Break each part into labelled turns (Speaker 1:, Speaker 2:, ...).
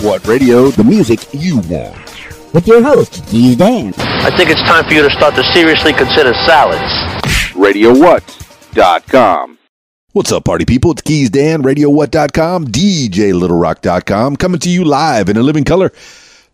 Speaker 1: What radio? The music you want.
Speaker 2: With your host, Dan.
Speaker 3: I think it's time for you to start to seriously consider salads.
Speaker 1: RadioWhat.com. What's up, party people? It's Keys Dan, RadioWhat.com, DJLittleRock.com, coming to you live in a living color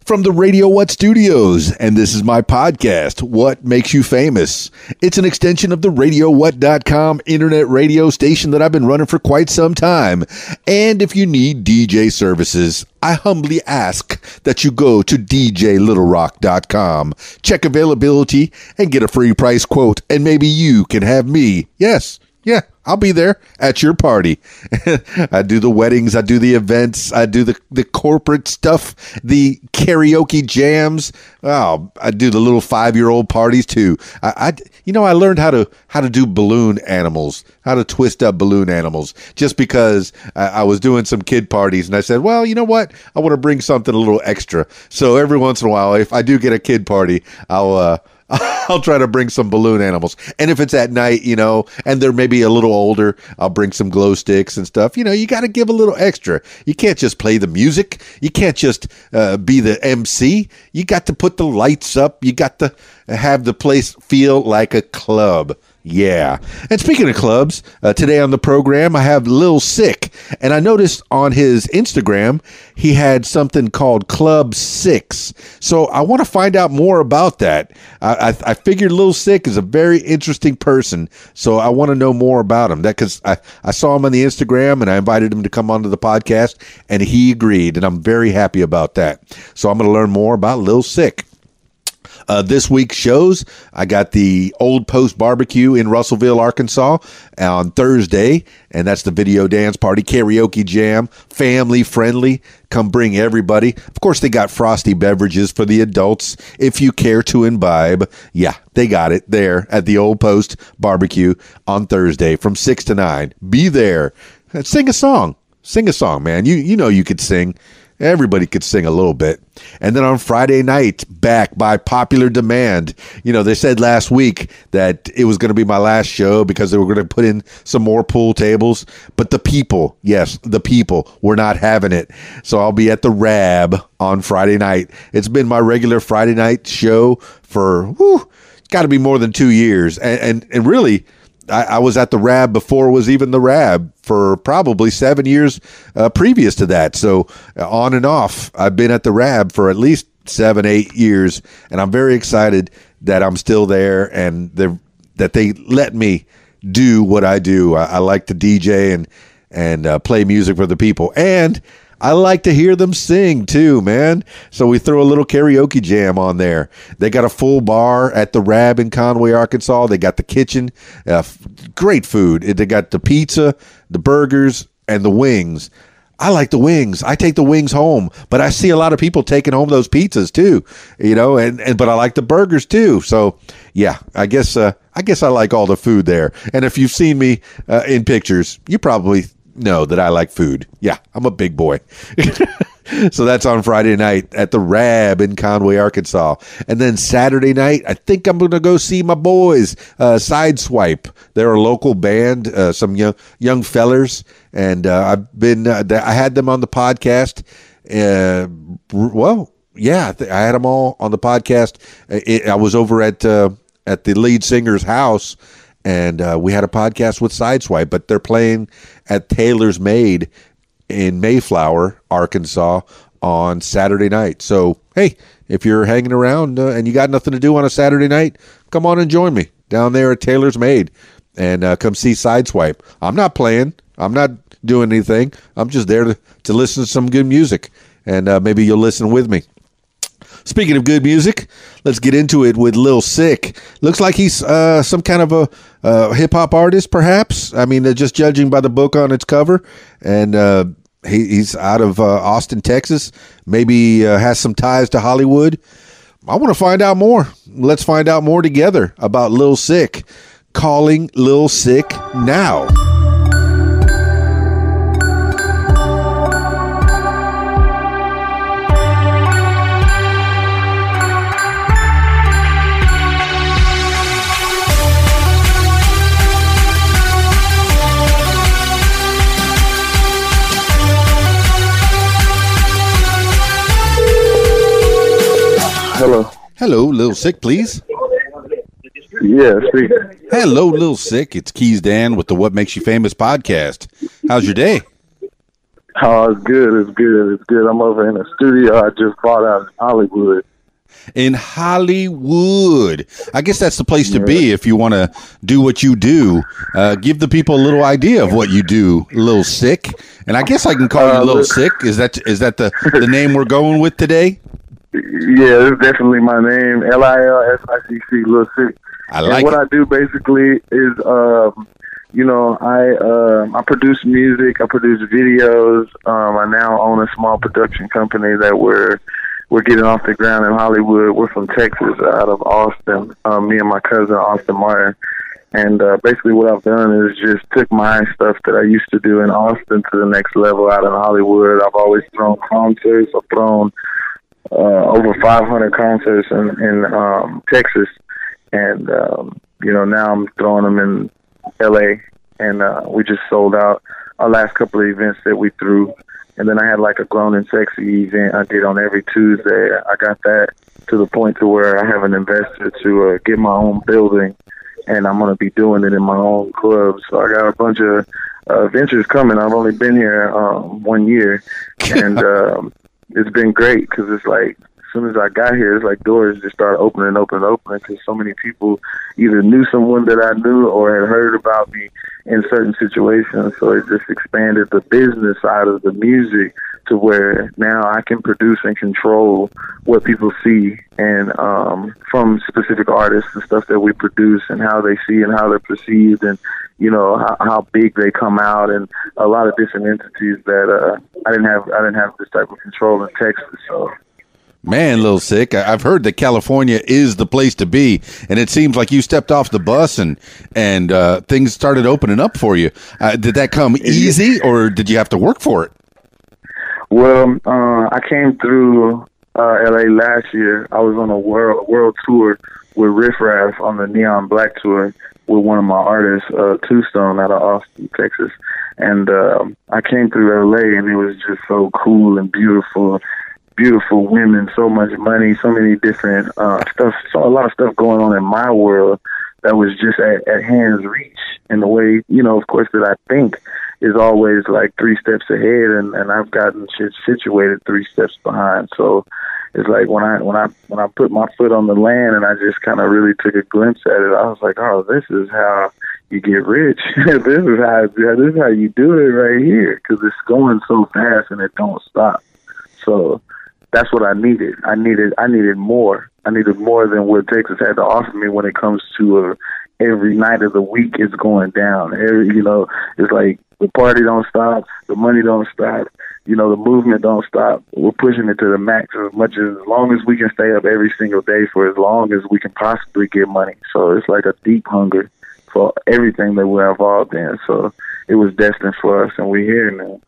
Speaker 1: from the Radio What Studios, and this is my podcast, What Makes You Famous. It's an extension of the RadioWhat.com internet radio station that I've been running for quite some time. And if you need DJ services, I humbly ask that you go to DJLittleRock.com, check availability, and get a free price quote, and maybe you can have me. Yes, yeah, I'll be there at your party. I do the weddings, I do the events, I do the, the corporate stuff, the karaoke jams. Oh, I do the little five year old parties too. I, I, you know, I learned how to how to do balloon animals, how to twist up balloon animals, just because I, I was doing some kid parties, and I said, well, you know what, I want to bring something a little extra. So every once in a while, if I do get a kid party, I'll. Uh, I'll try to bring some balloon animals. And if it's at night, you know, and they're maybe a little older, I'll bring some glow sticks and stuff. You know, you got to give a little extra. You can't just play the music. You can't just uh, be the MC. You got to put the lights up. You got to have the place feel like a club. Yeah. And speaking of clubs, uh, today on the program, I have Lil Sicc. And I noticed on his Instagram, he had something called Club Siccs. So I want to find out more about that. I, I, I figured Lil Sicc is a very interesting person. So I want to know more about him. That because I, I saw him on the Instagram and I invited him to come onto the podcast and he agreed. And I'm very happy about that. So I'm going to learn more about Lil Sicc. Uh, this week's shows, I got the Old Post Barbecue in Russellville, Arkansas on Thursday, and that's the video dance party, karaoke jam, family friendly. Come bring everybody. Of course, they got frosty beverages for the adults if you care to imbibe. Yeah, they got it there at the Old Post Barbecue on Thursday from 6 to 9. Be there. Sing a song. Sing a song, man. You you know you could sing. Everybody could sing a little bit. And then on Friday night, back by popular demand, you know, they said last week that it was going to be my last show because they were going to put in some more pool tables. But the people, yes, the people were not having it. So I'll be at the Rab on Friday night. It's been my regular Friday night show for, got to be more than two years. And, and, and really, I, I, was at the Rab before was even the Rab for probably seven years uh, previous to that. So uh, on and off, I've been at the Rab for at least seven, eight years, and I'm very excited that I'm still there and that they let me do what I do. I, I like to DJ and and uh, play music for the people and I like to hear them sing too, man. So we throw a little karaoke jam on there. They got a full bar at the Rab in Conway, Arkansas. They got the kitchen, uh, great food. They got the pizza, the burgers, and the wings. I like the wings. I take the wings home, but I see a lot of people taking home those pizzas too, you know, and, and but I like the burgers too. So yeah, I guess, uh, I guess I like all the food there. And if you've seen me uh, in pictures, you probably know that I like food. Yeah, I'm a big boy. so that's on Friday night at the Rab in Conway, Arkansas. And then Saturday night, I think I'm going to go see my boys, uh, Sideswipe. They're a local band, uh, some young young fellers, and uh, I've been uh, I had them on the podcast. Uh, well, yeah, I had them all on the podcast. I was over at uh, at the lead singer's house and uh, we had a podcast with Sideswipe, but they're playing at Taylor's Made in Mayflower, Arkansas on Saturday night. So, hey, if you're hanging around uh, and you got nothing to do on a Saturday night, come on and join me down there at Taylor's Made and uh, come see Sideswipe. I'm not playing, I'm not doing anything. I'm just there to, to listen to some good music, and uh, maybe you'll listen with me. Speaking of good music, let's get into it with Lil Sicc. Looks like he's uh, some kind of a uh, hip hop artist, perhaps. I mean, just judging by the book on its cover, and uh, he, he's out of uh, Austin, Texas. Maybe uh, has some ties to Hollywood. I want to find out more. Let's find out more together about Lil Sicc. Calling Lil Sicc now.
Speaker 4: Hello.
Speaker 1: Hello, Lil Sicc, please.
Speaker 4: Yeah, speak.
Speaker 1: Hello, Lil Sicc. It's Keys Dan with the What Makes You Famous podcast. How's your day?
Speaker 4: Oh, it's good. It's good. It's good. I'm over in the studio I just bought out in Hollywood.
Speaker 1: In Hollywood. I guess that's the place to be if you want to do what you do. Uh, give the people a little idea of what you do, Lil Sicc. And I guess I can call
Speaker 4: Uh,
Speaker 1: you Lil
Speaker 4: look-
Speaker 1: Sick. Is that is that the, the name we're going with today?
Speaker 4: Yeah, it's definitely my name. L I L S I C C. Lil Sicc.
Speaker 1: I
Speaker 4: And
Speaker 1: like
Speaker 4: what
Speaker 1: it.
Speaker 4: I do basically is, um, you know, I um, I produce music, I produce videos. Um, I now own a small production company that we're we're getting off the ground in Hollywood. We're from Texas, out of Austin. Um, me and my cousin Austin Martin. And uh, basically, what I've done is just took my stuff that I used to do in Austin to the next level out in Hollywood. I've always thrown concerts. I've thrown uh, over 500 concerts in, in um, Texas, and um, you know now I'm throwing them in L.A. and uh, we just sold out our last couple of events that we threw, and then I had like a grown and sexy event I did on every Tuesday. I got that to the point to where I have an investor to uh, get my own building, and I'm going to be doing it in my own club. So I got a bunch of uh, ventures coming. I've only been here um, one year, and um, it's been great because it's like as soon as I got here, it's like doors just started opening, opening, opening because so many people either knew someone that I knew or had heard about me in certain situations. So it just expanded the business side of the music to where now I can produce and control what people see and um, from specific artists and stuff that we produce and how they see and how they're perceived and you know how, how big they come out and a lot of different entities that uh, I didn't have I didn't have this type of control in Texas. So
Speaker 1: Man, little Sicc, I've heard that California is the place to be, and it seems like you stepped off the bus and and uh, things started opening up for you. Uh, did that come easy, or did you have to work for it?
Speaker 4: Well, uh, I came through uh, LA last year. I was on a world world tour with Riff Raff on the Neon Black tour with one of my artists, uh, Two Stone, out of Austin, Texas. And uh, I came through LA, and it was just so cool and beautiful. Beautiful women, so much money, so many different uh, stuff, so a lot of stuff going on in my world that was just at, at hand's reach. And the way, you know, of course, that I think is always like three steps ahead, and, and I've gotten shit situated three steps behind. So it's like when I when I when I put my foot on the land and I just kind of really took a glimpse at it, I was like, oh, this is how you get rich. this is how this is how you do it right here because it's going so fast and it don't stop. So that's what I needed. I needed I needed more. I needed more than what Texas had to offer me when it comes to uh, every night of the week is going down. Every you know, it's like the party don't stop, the money don't stop, you know, the movement don't stop. We're pushing it to the max as much as, as long as we can stay up every single day for as long as we can possibly get money. So it's like a deep hunger for everything that we're involved in. So it was destined for us and we're here now.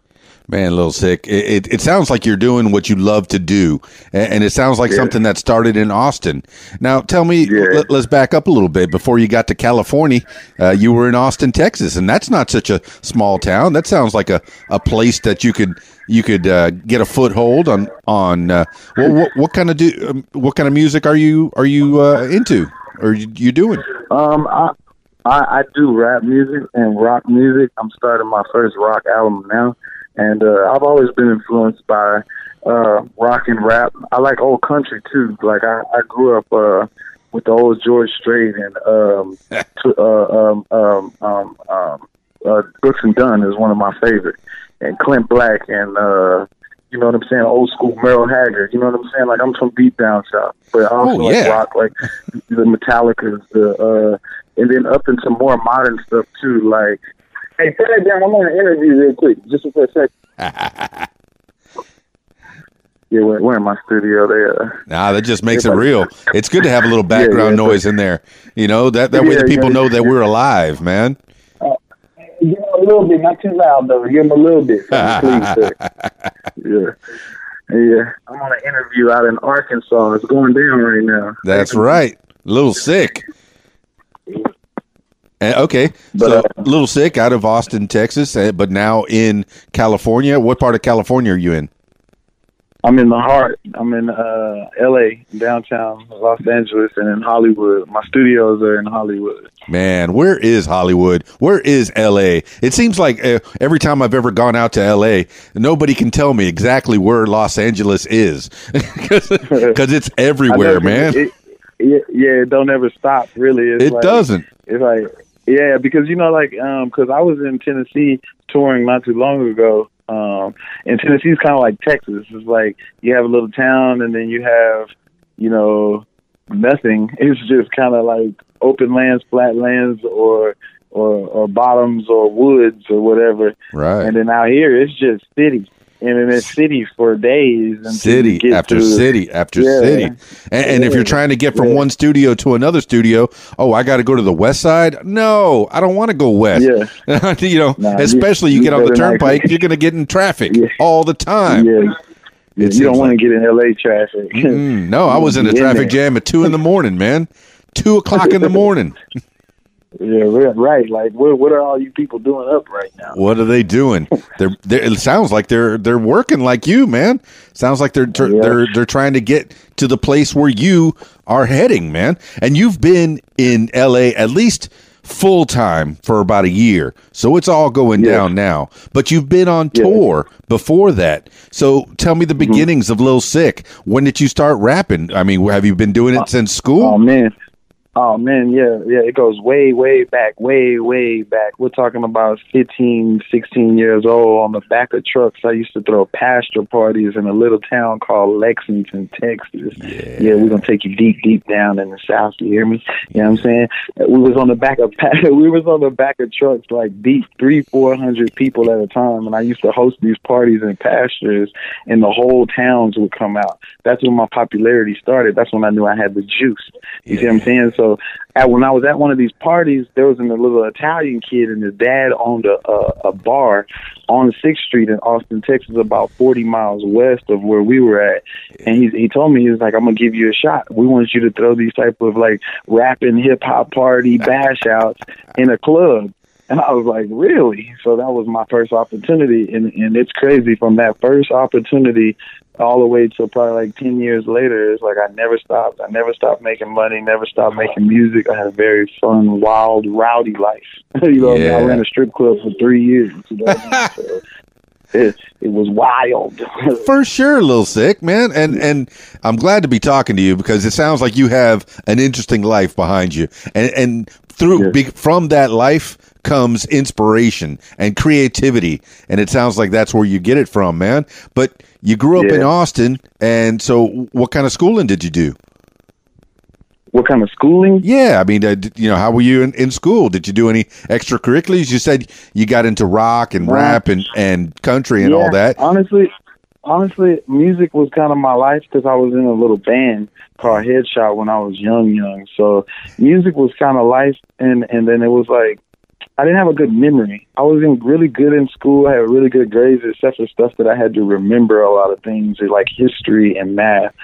Speaker 1: Man, a little Sicc, it, it, it sounds like you're doing what you love to do, and, and it sounds like
Speaker 4: Yeah.
Speaker 1: something that started in Austin. Now, tell me,
Speaker 4: Yeah.
Speaker 1: let, us back up a little bit. Before you got to California, uh, you were in Austin, Texas, and that's not such a small town. That sounds like a, a place that you could you could uh, get a foothold on on. Uh, what, what, what kind of do um, what kind of music are you are you uh, into? Or you, you doing?
Speaker 4: Um, I, I I do rap music and rock music. I'm starting my first rock album now, and uh, I've always been influenced by uh, rock and rap. I like old country too. Like I, I grew up uh, with the old George Strait and um, to, uh, um, um, um, um, uh, Brooks and Dunn is one of my favorite, and Clint Black and. Uh, you know what I'm saying? Old school Merle Haggard. You know what I'm saying? Like I'm from Beat Down South, but I also
Speaker 1: Oh, yeah.
Speaker 4: like rock, like the Metallicas, the uh, and then up into more modern stuff too. Like, hey, turn that down. I'm on an interview real quick, just for a second. yeah, we're, we're in my studio there.
Speaker 1: Nah, that just makes it real. It's good to have a little background
Speaker 4: yeah,
Speaker 1: noise in there. You know that that way the people
Speaker 4: yeah,
Speaker 1: know that we're alive, man.
Speaker 4: Uh, Give him a little bit, not too loud though. Give him a little bit, please, sir. Yeah. Yeah, I'm on an interview out in Arkansas. It's going down right now.
Speaker 1: That's right. A little Sicc. Eh, okay,
Speaker 4: But,
Speaker 1: so
Speaker 4: uh,
Speaker 1: little Sicc out of Austin, Texas, eh, but now in California. What part of California are you in?
Speaker 4: I'm in the heart. I'm in uh, L.A., downtown Los Angeles, and in Hollywood. My studios are in Hollywood.
Speaker 1: Man, where is Hollywood? Where is LA? It seems like uh, every time I've ever gone out to LA, nobody can tell me exactly where Los Angeles is because it's everywhere,
Speaker 4: know,
Speaker 1: man.
Speaker 4: It, yeah, yeah, it don't ever stop. Really, it's
Speaker 1: it
Speaker 4: like,
Speaker 1: doesn't.
Speaker 4: It's like, yeah, because you know, like, um, because I was in Tennessee touring not too long ago. Um, and Tennessee's kind of like Texas. It's like you have a little town, and then you have, you know, nothing. It's just kind of like open lands, flat lands, or or or bottoms or woods or whatever.
Speaker 1: Right.
Speaker 4: And then out here, it's just city. And then it's city for days.
Speaker 1: city after
Speaker 4: to-
Speaker 1: city after
Speaker 4: Yeah.
Speaker 1: city. And, and if you're trying to get from
Speaker 4: Yeah.
Speaker 1: one studio to another studio, oh, I got to go to the west side. No, I don't want to go west.
Speaker 4: Yeah.
Speaker 1: you know,
Speaker 4: Nah,
Speaker 1: especially you,
Speaker 4: you
Speaker 1: get on the turnpike, you're going to get in traffic all the time.
Speaker 4: Yeah.
Speaker 1: It
Speaker 4: you don't want
Speaker 1: like-
Speaker 4: to get in LA traffic.
Speaker 1: Mm, no, I was in a traffic jam at two in the morning, man. Two o'clock in the morning.
Speaker 4: Yeah, right, right. Like, what what are all you people doing up right now?
Speaker 1: What are they doing? They're, they're it sounds like they're they're working like you, man. Sounds like they're tr-
Speaker 4: Yeah.
Speaker 1: they're they're trying to get to the place where you are heading, man. And you've been in LA at least full time for about a year. So it's all going
Speaker 4: Yeah.
Speaker 1: down now. But you've been on
Speaker 4: Yeah.
Speaker 1: tour before that. So tell me the
Speaker 4: Mm-hmm.
Speaker 1: beginnings of Lil Sicc. When did you start rapping? I mean, have you been doing it since school?
Speaker 4: Oh man. Oh man, yeah, yeah, it goes way, way back, way, way back. We're talking about 15, 16 years old on the back of trucks. I used to throw pasture parties in a little town called Lexington, Texas. Yeah, we're gonna take you deep, deep down in the south. You hear me? You know what I'm saying? We was on the back of we was on the back of trucks like deep three, four hundred people at a time, and I used to host these parties in pastures, and the whole towns would come out. That's when my popularity started. That's when I knew I had the juice. You see what I'm saying? So at, when I was at one of these parties, there was a little Italian kid, and his dad owned a, a, a bar on Sixth Street in Austin, Texas, about 40 miles west of where we were at. And he he told me he was like, "I'm gonna give you a shot. We want you to throw these type of like rapping hip hop party bash outs in a club." And I was like, really? So that was my first opportunity. And, and it's crazy from that first opportunity all the way to probably like 10 years later. It's like I never stopped. I never stopped making money, never stopped making music. I had a very fun, wild, rowdy life. you know, what I, mean?
Speaker 1: Yeah.
Speaker 4: I ran a strip club for three years. You know I mean? so it, it was wild.
Speaker 1: For sure, Lil Sicc, man. And and I'm glad to be talking to you because it sounds like you have an interesting life behind you. And and through
Speaker 4: Yeah.
Speaker 1: be, from that life comes inspiration and creativity. And it sounds like that's where you get it from, man. But you grew up in Austin, and so what kind of schooling did you do?
Speaker 4: what kind of schooling?
Speaker 1: Yeah, I mean, uh, you know, how were you in, in school? Did you do any extracurriculars? You said you got into rock and rap and, and country and all that.
Speaker 4: Honestly, honestly, music was kind of my life because I was in a little band called Headshot when I was young, young. So music was kind of life, and and then it was like I didn't have a good memory. I was in really good in school. I had really good grades, except for stuff that I had to remember a lot of things, like history and math.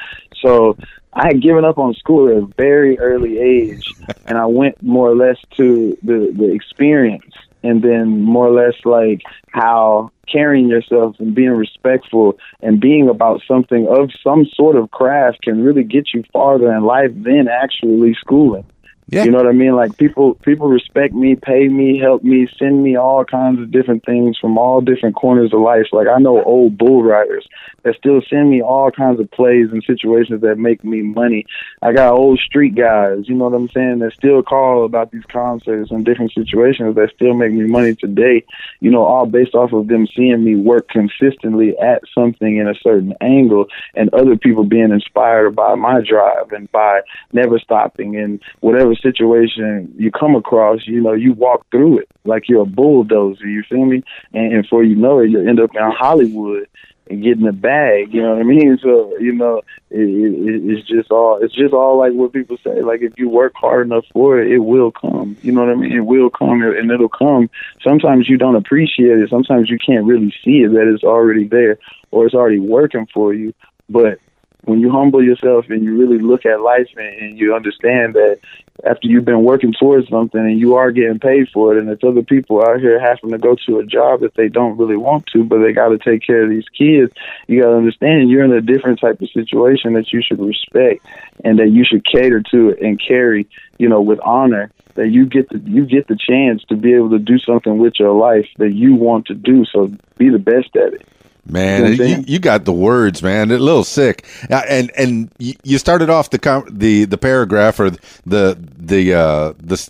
Speaker 4: So I had given up on school at a very early age, and I went more or less to the the experience, and then more or less like how carrying yourself and being respectful and being about something of some sort of craft can really get you farther in life than actually schooling.
Speaker 1: Yeah.
Speaker 4: You know what I mean? Like people people respect me, pay me, help me, send me all kinds of different things from all different corners of life. Like I know old bull riders that still send me all kinds of plays and situations that make me money. I got old street guys, you know what I'm saying, that still call about these concerts and different situations that still make me money today, you know, all based off of them seeing me work consistently at something in a certain angle and other people being inspired by my drive and by never stopping and whatever situation you come across, you know, you walk through it like you're a bulldozer, you feel me? And, and before you know it, you end up in Hollywood and getting a bag, you know what I mean? So, you know, it, it, it's just all, it's just all like what people say. Like if you work hard enough for it, it will come. You know what I mean? It will come and it'll come. Sometimes you don't appreciate it. Sometimes you can't really see it that it's already there or it's already working for you. But when you humble yourself and you really look at life and, and you understand that after you've been working towards something and you are getting paid for it, and it's other people out here having to go to a job that they don't really want to, but they got to take care of these kids. You got to understand you're in a different type of situation that you should respect and that you should cater to and carry, you know, with honor. That you get the you get the chance to be able to do something with your life that you want to do. So be the best at it.
Speaker 1: Man,
Speaker 4: You
Speaker 1: you, you got the words, man. A little Sicc, Uh, and and you started off the the the paragraph or the the uh, the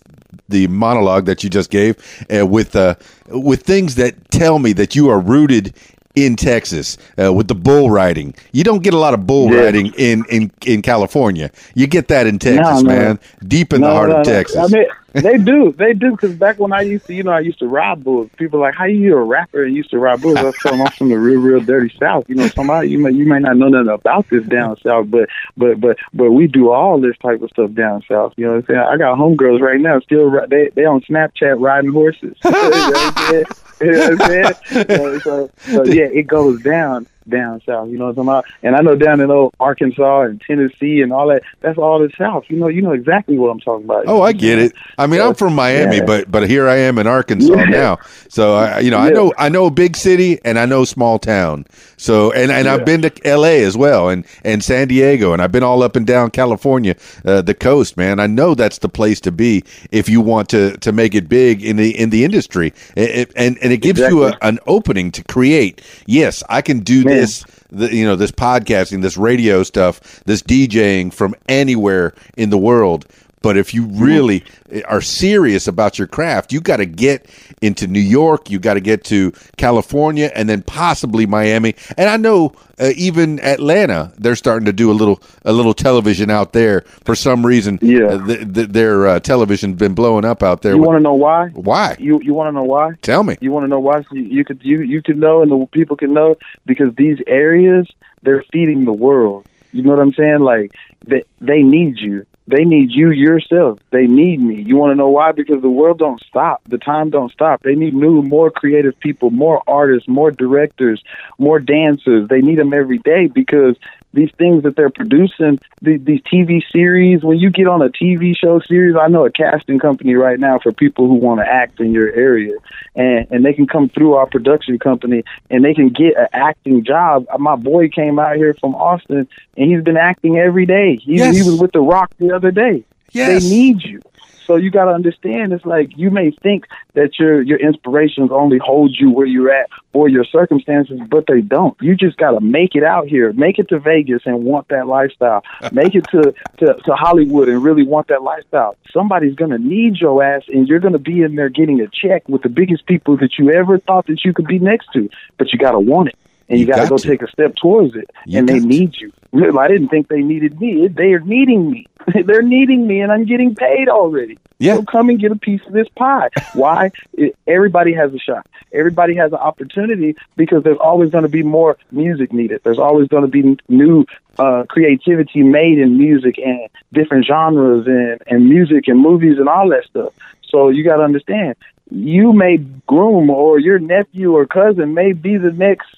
Speaker 1: the monologue that you just gave uh, with uh, with things that tell me that you are rooted in Texas uh, with the bull riding. You don't get a lot of bull
Speaker 4: Yeah.
Speaker 1: riding in, in in California. You get that in Texas,
Speaker 4: no.
Speaker 1: man. Deep in the heart of Texas.
Speaker 4: I mean, they do, they do. Because back when I used to, you know, I used to ride bulls. People like, how you a rapper and used to ride bulls? I telling them I'm from the real, real dirty South. You know, somebody you may you may not know nothing about this down south, but but but but we do all this type of stuff down south. You know what I'm saying? I got homegirls right now still they they on Snapchat riding horses. you know what I'm saying? You know what I'm saying? So, so, so yeah, it goes down down south. You know what I'm talking about? And I know down in old Arkansas and Tennessee and all that. That's all the south. You know, you know exactly what I'm talking about.
Speaker 1: Oh, I get it. I mean, I'm from Miami,
Speaker 4: Yeah.
Speaker 1: but but here I am in Arkansas
Speaker 4: Yeah.
Speaker 1: now. So I, you know, I know I know big city and I know small town. So and and I've been to L.A. as well and and San Diego and I've been all up and down California, uh, the coast, man. I know that's the place to be if you want to to make it big in the in the industry. It, it- and and it gives you a, an opening to create. Yes, I can do
Speaker 4: Man.
Speaker 1: This the, you know this podcasting this radio stuff this djing from anywhere in the world but if you really are serious about your craft you got to get into new york you got to get to california and then possibly miami and i know uh, even atlanta they're starting to do a little a little television out there for some reason
Speaker 4: Yeah.
Speaker 1: uh, th- th- their uh, television's been blowing up out there
Speaker 4: You want to know why?
Speaker 1: why
Speaker 4: You you want to know why?
Speaker 1: tell me
Speaker 4: You want to know why? So you, you could you you can know, and the people can know because these areas they're feeding the world. You know what I'm saying? Like they they need you. They need you yourself. They need me. You want to know why? Because the world don't stop. The time don't stop. They need new, more creative people, more artists, more directors, more dancers. They need them every day because these things that they're producing, the, these TV series, when you get on a TV show series, I know a casting company right now for people who want to act in your area, and and they can come through our production company and they can get an acting job. Uh, my boy came out here from Austin, and he's been acting every day. He,
Speaker 1: Yes.
Speaker 4: he was with The Rock the other day.
Speaker 1: Yes.
Speaker 4: They need you. So you got to understand. It's like you may think that your your inspirations only hold you where you're at or your circumstances, but they don't. You just got to make it out here. Make it to Vegas and want that lifestyle. Make it to, to to Hollywood and really want that lifestyle. Somebody's gonna need your ass, and you're gonna be in there getting a check with the biggest people that you ever thought that you could be next to. But you got to want it, and you,
Speaker 1: You
Speaker 4: got to go take a step towards it.
Speaker 1: You
Speaker 4: and they
Speaker 1: to.
Speaker 4: need you. I didn't think they needed me. They are needing me. They're needing me, and I'm getting paid already.
Speaker 1: Yeah.
Speaker 4: So come and get a piece of this pie. Why? It, everybody has a shot. Everybody has an opportunity because there's always going to be more music needed. There's always going to be new uh, creativity made in music and different genres and, and music and movies and all that stuff. So you got to understand, you may groom or your nephew or cousin may be the next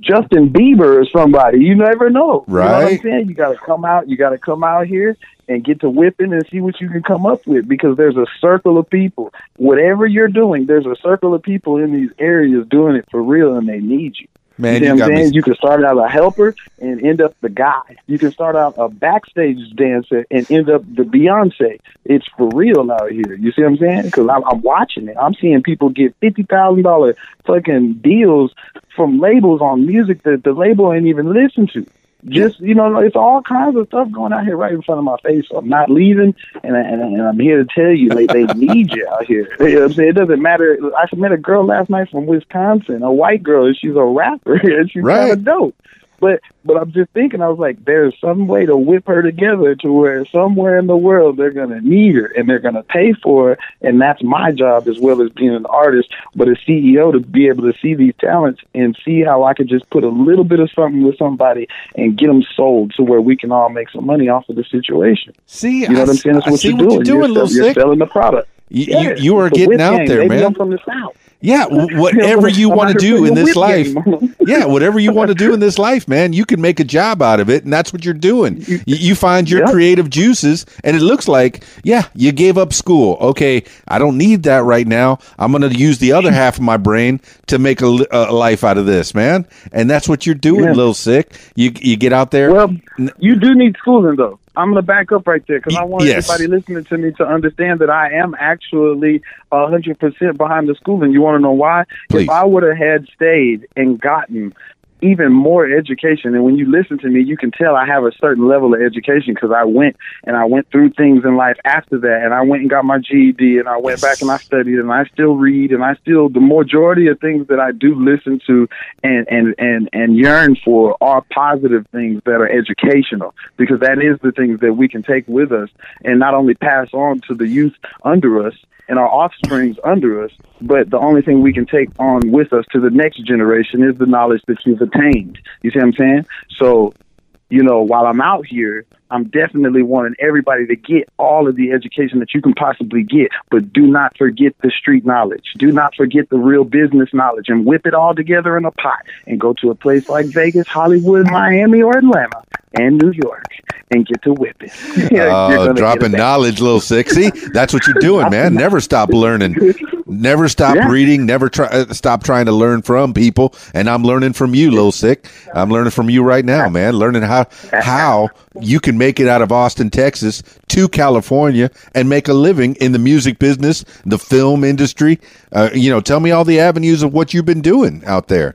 Speaker 4: Justin Bieber or somebody. You never know. You know what I'm saying? You got to come out. You got to come out here and get to whipping and see what you can come up with because there's a circle of people. Whatever you're doing, there's a circle of people in these areas doing it for real, and they need you.
Speaker 1: Man
Speaker 4: you know what
Speaker 1: got
Speaker 4: I'm
Speaker 1: me
Speaker 4: saying? You can start out a helper and end up the guy. You can start out a backstage dancer and end up the Beyonce. It's for real out here. You see what I'm saying? Because I'm, I'm watching it. I'm seeing people get fifty thousand dollar fucking deals from labels on music that the label ain't even listen to. Just you know, it's all kinds of stuff going out here right in front of my face. So I'm not leaving, and, I, and, I'm here to tell you, they they need you out here. You know what I'm saying? It doesn't matter. I met a girl last night from Wisconsin, a white girl, and she's a rapper, and she's
Speaker 1: Right.
Speaker 4: kind of dope. But but I'm just thinking, I was like, there's some way to whip her together to where somewhere in the world they're gonna need her and they're gonna pay for her, and that's my job as well as being an artist, but a CEO to be able to see these talents and see how I could just put a little bit of something with somebody and get them sold to where we can all make some money off of the situation.
Speaker 1: see
Speaker 4: You know
Speaker 1: I,
Speaker 4: what I'm saying? That's what you're
Speaker 1: what
Speaker 4: doing.
Speaker 1: you're doing
Speaker 4: you're, sell- you're selling the product.
Speaker 1: you,
Speaker 4: Yeah,
Speaker 1: you, you are getting out
Speaker 4: gang,
Speaker 1: there
Speaker 4: baby.
Speaker 1: man
Speaker 4: I'm from the south.
Speaker 1: Yeah, whatever you want to do in this life. yeah, whatever you want to do in this life, man, you can make a job out of it, and that's what you're doing. You, you find your
Speaker 4: Yep.
Speaker 1: creative juices, and it looks like, yeah, you gave up school. Okay, I don't need that right now. I'm going to use the other half of my brain to make a, a life out of this, man. And that's what you're doing,
Speaker 4: Yeah.
Speaker 1: little Sicc. You you get out there.
Speaker 4: Well, you do need schooling though. I'm gonna back up right there because I want
Speaker 1: yes.
Speaker 4: everybody listening to me to understand that I am actually hundred percent behind the school, and You want to know why?
Speaker 1: Please.
Speaker 4: If I would have had stayed and gotten even more education, and when you listen to me, you can tell I have a certain level of education because I went and I went through things in life after that, and I went and got my GED, and I went back and I studied, and I still read, and I still the majority of things that I do listen to and and and and yearn for are positive things that are educational because that is the things that we can take with us and not only pass on to the youth under us and our offsprings under us, but the only thing we can take on with us to the next generation is the knowledge that you've attained. You see what I'm saying? So, you know, while I'm out here, I'm definitely wanting everybody to get all of the education that you can possibly get, but do not forget the street knowledge. Do not forget the real business knowledge and whip it all together in a pot and go to a place like Vegas, Hollywood, Miami, or Atlanta and New York and get to whip it.
Speaker 1: Oh, dropping knowledge, little sexy. That's what you're doing, man. Never stop learning. Never stop
Speaker 4: Yeah.
Speaker 1: reading. Never try uh, stop trying to learn from people. And I'm learning from you, little Sicc. I'm learning from you right now, man. Learning how how you can make it out of Austin, Texas, to California and make a living in the music business, the film industry. Uh, you know, tell me all the avenues of what you've been doing out there.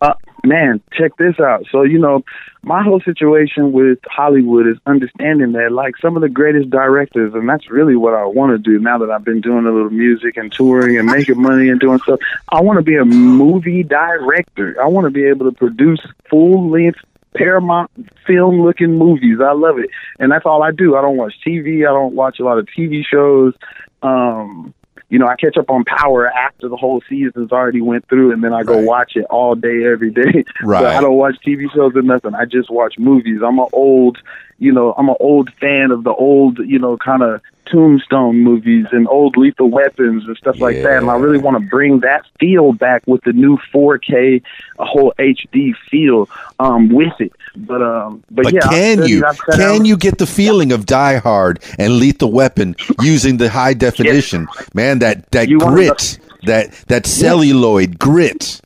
Speaker 4: Uh, man, check this out. So, you know, my whole situation with Hollywood is understanding that, like, some of the greatest directors, and that's really what I want to do now that I've been doing a little music and touring and making money and doing stuff. I want to be a movie director. I want to be able to produce full length Paramount film looking movies. I love it. And that's all I do. I don't watch TV. I don't watch a lot of TV shows. Um, you know, I catch up on Power after the whole season's already went through, and then I go
Speaker 1: Right.
Speaker 4: watch it all day, every day.
Speaker 1: Right.
Speaker 4: But I don't watch TV shows or nothing. I just watch movies. I'm an old, you know, I'm an old fan of the old, you know, kind of Tombstone movies and old Lethal Weapons and stuff like that. And I really want to bring that feel back with the new 4K, a whole HD feel um, with it. But um, but,
Speaker 1: But
Speaker 4: yeah,
Speaker 1: can you can
Speaker 4: out-
Speaker 1: you get the feeling of Die Hard and Lethal Weapon using the high definition? Man, that that
Speaker 4: You
Speaker 1: grit, that that celluloid grit.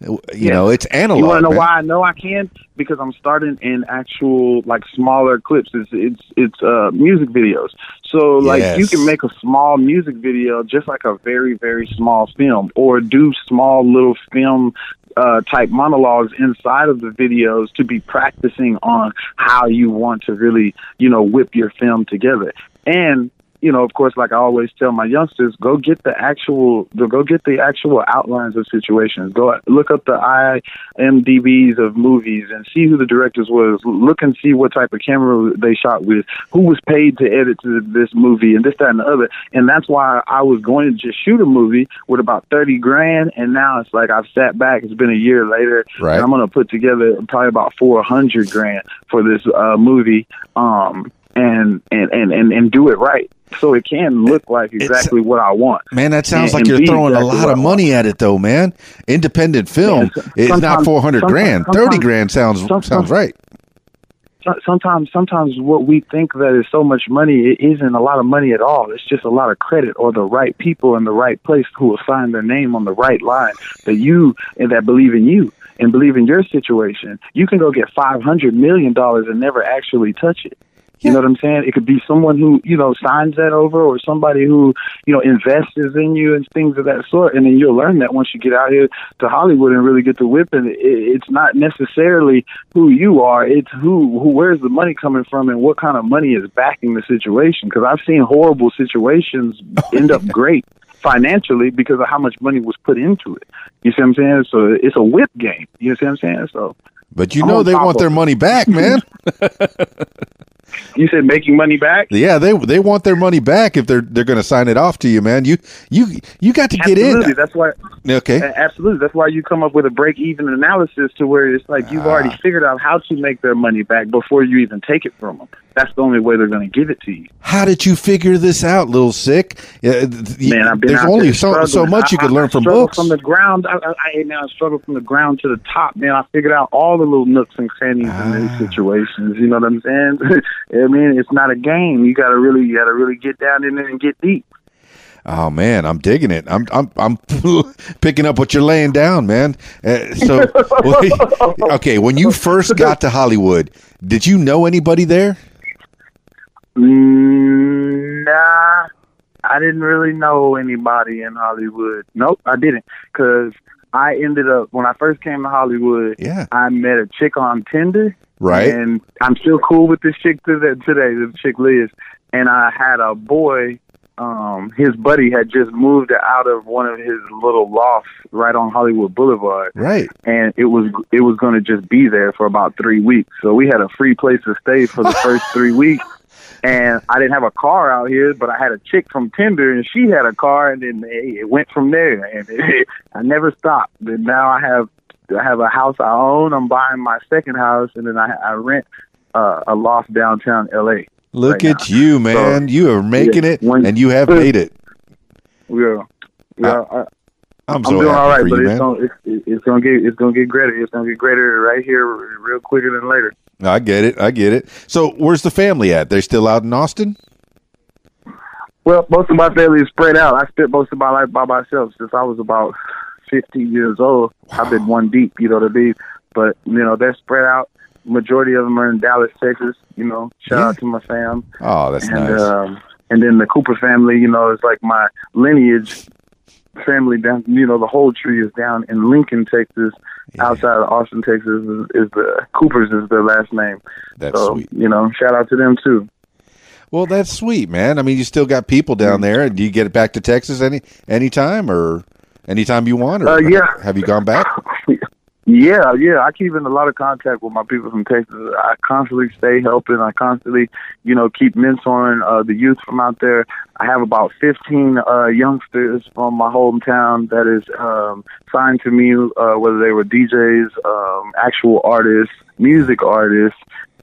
Speaker 1: You
Speaker 4: Yeah.
Speaker 1: know, it's analog.
Speaker 4: You want to know
Speaker 1: man.
Speaker 4: why I know I can? Because I'm starting in actual like smaller clips. It's it's it's uh music videos. So like you can make a small music video just like a very very small film, or do small little film uh, type monologues inside of the videos to be practicing on how you want to really you know whip your film together. And you know, of course, like I always tell my youngsters, go get the actual, go get the actual outlines of situations. Go look up the IMDb's of movies and see who the directors was. Look and see what type of camera they shot with, who was paid to edit this movie, and this, that, and the other. And that's why I was going to just shoot a movie with about thirty grand, and now it's like I've sat back. It's been a year later,
Speaker 1: Right.
Speaker 4: and I'm going to put together probably about four hundred grand for this uh, movie. Um, and, and, and, and, and do it right. So it can look like exactly what I want.
Speaker 1: Man, that sounds
Speaker 4: And-
Speaker 1: like
Speaker 4: and
Speaker 1: you're throwing a lot of money at it, though, man. Independent film
Speaker 4: Yeah,
Speaker 1: is not four hundred grand. Thirty grand sounds sounds right.
Speaker 4: Sometimes sometimes what we think that is so much money it isn't a lot of money at all it's just a lot of credit or the right people in the right place who will sign their name on the right line that you and that believe in you and believe in your situation you can go get 500 million dollars and never actually touch it you know what I'm saying? It could be someone who, you know, signs that over or somebody who, you know, invests in you and things of that sort. And then you'll learn that once you get out here to Hollywood and really get to whipping. It, it's not necessarily who you are. It's who, who, where's the money coming from and what kind of money is backing the situation. Because I've seen horrible situations end up great financially because of how much money was put into it. You see what I'm saying? So it's a whip game. You see what I'm saying? So
Speaker 1: But you know they want their money back, man.
Speaker 4: you said making money back?
Speaker 1: yeah, they they want their money back if they're they're going to sign it off to you, man. You you you got to get
Speaker 4: Absolutely.
Speaker 1: in.
Speaker 4: That's why
Speaker 1: Okay.
Speaker 4: Absolutely. That's why you come up with a break even analysis to where it's like you've already
Speaker 1: Ah.
Speaker 4: figured out how to make their money back before you even take it from them. That's the only way they're going to give it to you.
Speaker 1: How did you figure this out, little Sicc?
Speaker 4: Man, I've been
Speaker 1: there's only
Speaker 4: there
Speaker 1: so, so much you
Speaker 4: I-
Speaker 1: could
Speaker 4: I-
Speaker 1: learn
Speaker 4: I
Speaker 1: from books.
Speaker 4: From the ground, I, I, now struggle from the ground to the top. Man, I figured out all the little nooks and crannies in
Speaker 1: Ah.
Speaker 4: these situations. You know what I'm saying? I mean, it's not a game. You got to really, you got to really get down in there and get deep.
Speaker 1: Oh man, I'm digging it. I'm I'm I'm picking up what you're laying down, man. Uh, so, okay, when you first got to Hollywood, did you know anybody there?
Speaker 4: Mm, nah, I didn't really know anybody in Hollywood. Nope, I didn't. Because I ended up, when I first came to Hollywood,
Speaker 1: Yeah.
Speaker 4: I met a chick on Tinder.
Speaker 1: Right.
Speaker 4: And I'm still cool with this chick today, the chick Liz. And I had a boy, um, his buddy had just moved out of one of his little lofts right on Hollywood Boulevard
Speaker 1: Right.
Speaker 4: and it was it was going to just be there for about three weeks. So we had a free place to stay for the first three weeks. And I didn't have a car out here, but I had a chick from Tinder, and she had a car, and then it went from there. And it, I never stopped. And now I have I have a house I own. I'm buying my second house, and then I, I rent uh, a loft downtown L.A.
Speaker 1: Look
Speaker 4: right
Speaker 1: at you, man. you are making
Speaker 4: yeah,
Speaker 1: it,
Speaker 4: when-
Speaker 1: and you have made it.
Speaker 4: Yeah, yeah. I,
Speaker 1: I'm
Speaker 4: I'm
Speaker 1: so
Speaker 4: doing all right, but
Speaker 1: you,
Speaker 4: it's gonna it's, it's gonna get it's gonna get greater. It's gonna get greater right here, real quicker than later.
Speaker 1: I get it. I get it. So, where's the family at? They're still out in Austin.
Speaker 4: Well, most of my family is spread out. I spent most of my life by myself since I was about 15 years old. I've been one deep, you know what I mean? But, you know, they're spread out. Majority of them are in Dallas, Texas. You know, shout
Speaker 1: Yeah.
Speaker 4: out to my fam.
Speaker 1: Oh, that's
Speaker 4: and
Speaker 1: nice.
Speaker 4: um, and then the Cooper family, you know, it's like my lineage family down. You know, the whole tree is down in Lincoln, Texas. Outside of Austin, Texas, is, is the Coopers is their last name.
Speaker 1: That's
Speaker 4: so
Speaker 1: sweet.
Speaker 4: you know, shout out to them too.
Speaker 1: Well, that's sweet, man. I mean, you still got people down there. Do you get back to Texas any anytime or anytime you want? Or
Speaker 4: Uh, yeah.
Speaker 1: Have you gone back?
Speaker 4: Yeah, yeah. I keep in a lot of contact with my people from Texas. I constantly stay helping. I constantly, you know, keep mentoring uh, the youth from out there. I have about 15 uh, youngsters from my hometown that is um, signed to me, uh, whether they were DJs, um, actual artists, music artists,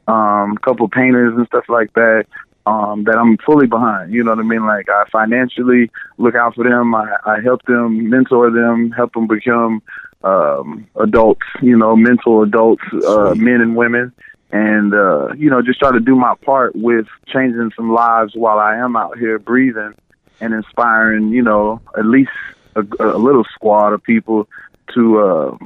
Speaker 4: um, a couple painters and stuff like that. Um, that I'm fully behind. You know what I mean? Like I financially look out for them. I, I help them, mentor them, help them become um, adults, you know, mental adults, uh, men and women, and uh, you know, just try to do my part with changing some lives while I am out here breathing and inspiring, you know, at least a, a little squad of people to uh,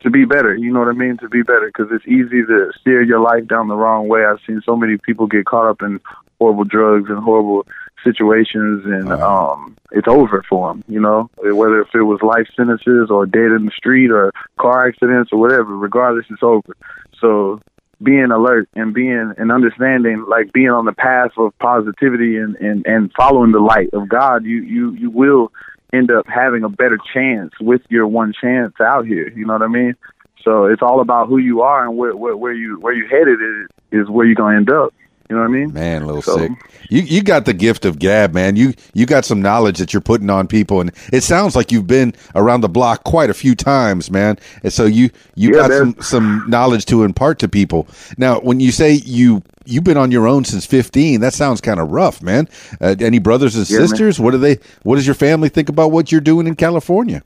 Speaker 4: to be better. You know what I mean? To be better because it's easy to steer your life down the wrong way. I've seen so many people get caught up in horrible drugs and horrible situations, and um, it's over for them. You know, whether if it was life sentences or dead in the street or car accidents or whatever. Regardless, it's over. So being alert and being and understanding like being on the path of positivity and, and, and following the light of God, you, you, you will end up having a better chance with your one chance out here. You know what I mean? So it's all about who you are and where where, where you where you headed is, is where you're gonna end up. You know what I mean?
Speaker 1: Man, little
Speaker 4: So-
Speaker 1: sick. You you got the gift of gab, man. You you got some knowledge that you're putting on people, and it sounds like you've been around the block quite a few times, man. And so you you
Speaker 4: Yeah,
Speaker 1: got
Speaker 4: man.
Speaker 1: some some knowledge to impart to people. Now, when you say you you've been on your own since 15, that sounds kind of rough, man. Uh, any brothers and
Speaker 4: Yeah, man.
Speaker 1: sisters? What do they? What does your family think about what you're doing in California?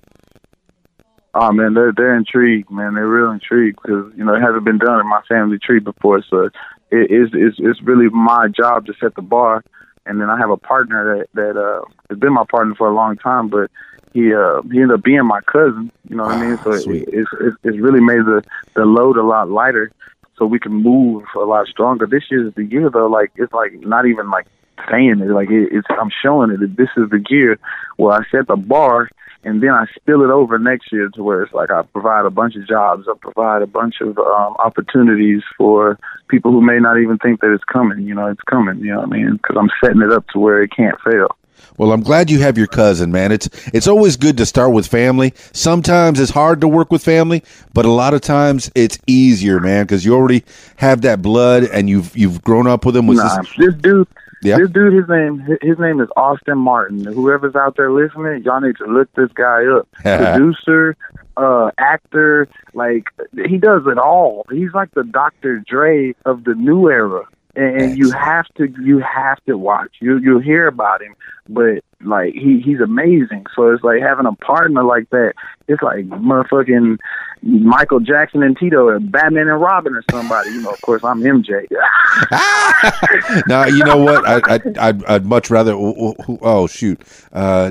Speaker 4: Oh man, they're they're intrigued, man. They're real intrigued because you know it hasn't been done in my family tree before. So it is it's, it's really my job to set the bar. And then I have a partner that that uh has been my partner for a long time, but he uh he ended up being my cousin. You know what I mean? So it, it's, it's it's really made the the load a lot lighter, so we can move a lot stronger. This year is the year though. Like it's like not even like saying it. Like it, it's I'm showing it. that This is the gear where I set the bar and then I spill it over next year to where it's like I provide a bunch of jobs, I provide a bunch of um, opportunities for people who may not even think that it's coming. You know, it's coming. You know what I mean? Because I'm setting it up to where it can't fail.
Speaker 1: Well, I'm glad you have your cousin, man. It's it's always good to start with family. Sometimes it's hard to work with family, but a lot of times it's easier, man, because you already have that blood and you've you've grown up with them. Was
Speaker 4: Nah,
Speaker 1: this,
Speaker 4: this dude,
Speaker 1: Yeah.
Speaker 4: This dude, his name, his name is Austin Martin. Whoever's out there listening, y'all need to look this guy up. Producer, uh, actor, like he does it all. He's like the Dr. Dre of the new era. And, and you have to, you have to watch. You you'll hear about him, but like he he's amazing. So it's like having a partner like that. It's like motherfucking Michael Jackson and Tito, or Batman and Robin, or somebody. You know, of course, I'm MJ.
Speaker 1: now you know what? I, I I'd, I'd much rather oh shoot. Uh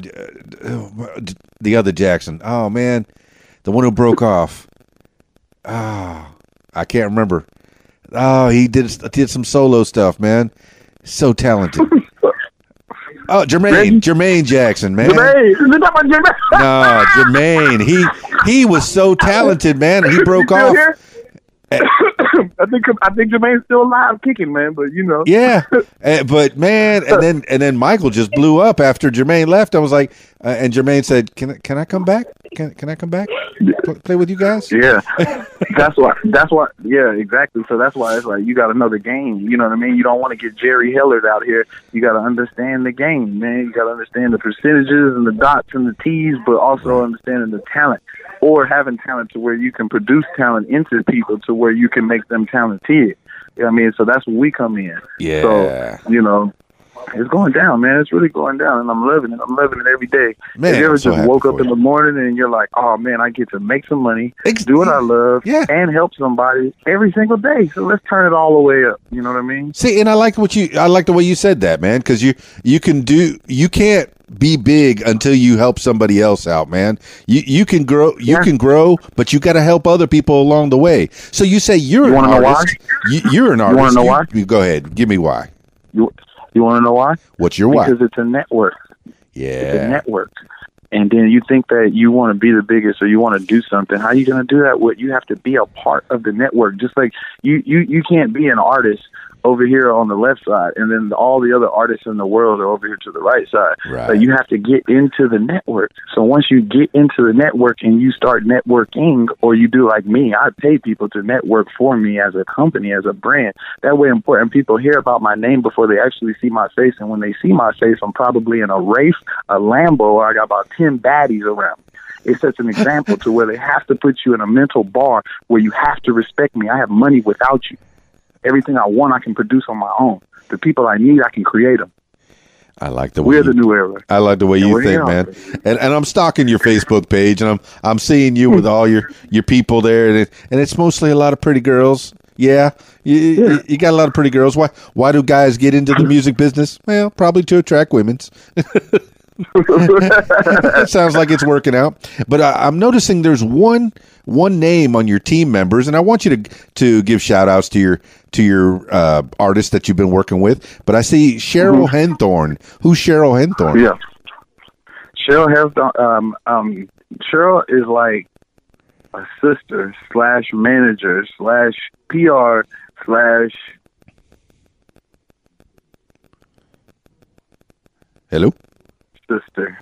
Speaker 1: the other Jackson. Oh man. The one who broke off. Oh I can't remember. Oh he did did some solo stuff man. So talented. Oh Jermaine Jermaine. Jackson man.
Speaker 4: Jermaine, is it about Jermaine?
Speaker 1: no Jermaine. He he was so talented man he broke off?
Speaker 4: I think I think Jermaine's still alive, kicking, man. But you know,
Speaker 1: Yeah, Eh, but man, and then and then Michael just blew up after Jermaine left. I was like, uh, and Jermaine said, "Can I- can I come back? Can can I come back? Play with you guys?"
Speaker 4: Yeah, that's why. That's why. Yeah, exactly. So that's why it's like you got another game. You know what I mean? You don't want to get Jerry Hillard out here. You got to understand the game, man. You got to understand the percentages and the dots and the T's, but also understanding the talent or having talent to where you can produce talent into people to where you can make them talented. You know what I mean? So that's where we come in.
Speaker 1: Yeah.
Speaker 4: So you know. It's going down, man. It's really going down, and I'm loving it. I'm loving it every day.
Speaker 1: Man,
Speaker 4: Have you ever
Speaker 1: so
Speaker 4: just woke up in the morning and you're like, "Oh man, I get to make some money,
Speaker 1: Ex-
Speaker 4: do what I love,
Speaker 1: Yeah.
Speaker 4: and help somebody every single day. So let's turn it all the way up. You know what I mean?
Speaker 1: See, and I like what you I like the way you said that, man, because you you can do you can't be big until you help somebody else out, man. You you can grow you
Speaker 4: Yeah.
Speaker 1: can grow, but you got to help other people along the way. So you say you're
Speaker 4: You
Speaker 1: an
Speaker 4: wanna know why?
Speaker 1: artist. You, you're an artist. You-
Speaker 4: why?
Speaker 1: you go ahead, give me why.
Speaker 4: You you want to know why?
Speaker 1: What's your why?
Speaker 4: Because it's a network. Yeah. It's a network. And then you think that you want to be the biggest or you want to do something. How are you going to do that? What you have to be a part of the network. Just like you, you, you can't be an artist over here on the left side, and then all the other artists in the world are over here to the right side.
Speaker 1: Right.
Speaker 4: So you have to get into the network. So once you get into the network and you start networking, or you do like me, I pay people to network for me as a company, as a brand. That way, important people hear about my name before they actually see my face. And when they see my face, I'm probably in a race, a Lambo, or I got about ten baddies around. me. It sets an example to where they have to put you in a mental bar where you have to respect me. I have money without you. Everything I want, I can produce on my own. The people I need, I can create them.
Speaker 1: I like the way
Speaker 4: We're
Speaker 1: you,
Speaker 4: the new era.
Speaker 1: I like the way
Speaker 4: And
Speaker 1: you think, man. And and I'm stalking your Facebook page, and I'm I'm seeing you with all your your people there, and it, and it's mostly a lot of pretty girls. Yeah, you, you- you got a lot of pretty girls. Why why do guys get into the music business? Well, probably to attract women's. it sounds like it's working out. But I, I'm noticing there's one one name on your team members, and I want you to to give shout outs to your to your uh, artists that you've been working with. But I see Cheryl Henthorn. Who's Cheryl Henthorn?
Speaker 4: Yeah. Cheryl the- um um Cheryl is like a sister slash manager slash PR slash
Speaker 1: Hello.
Speaker 4: Sister.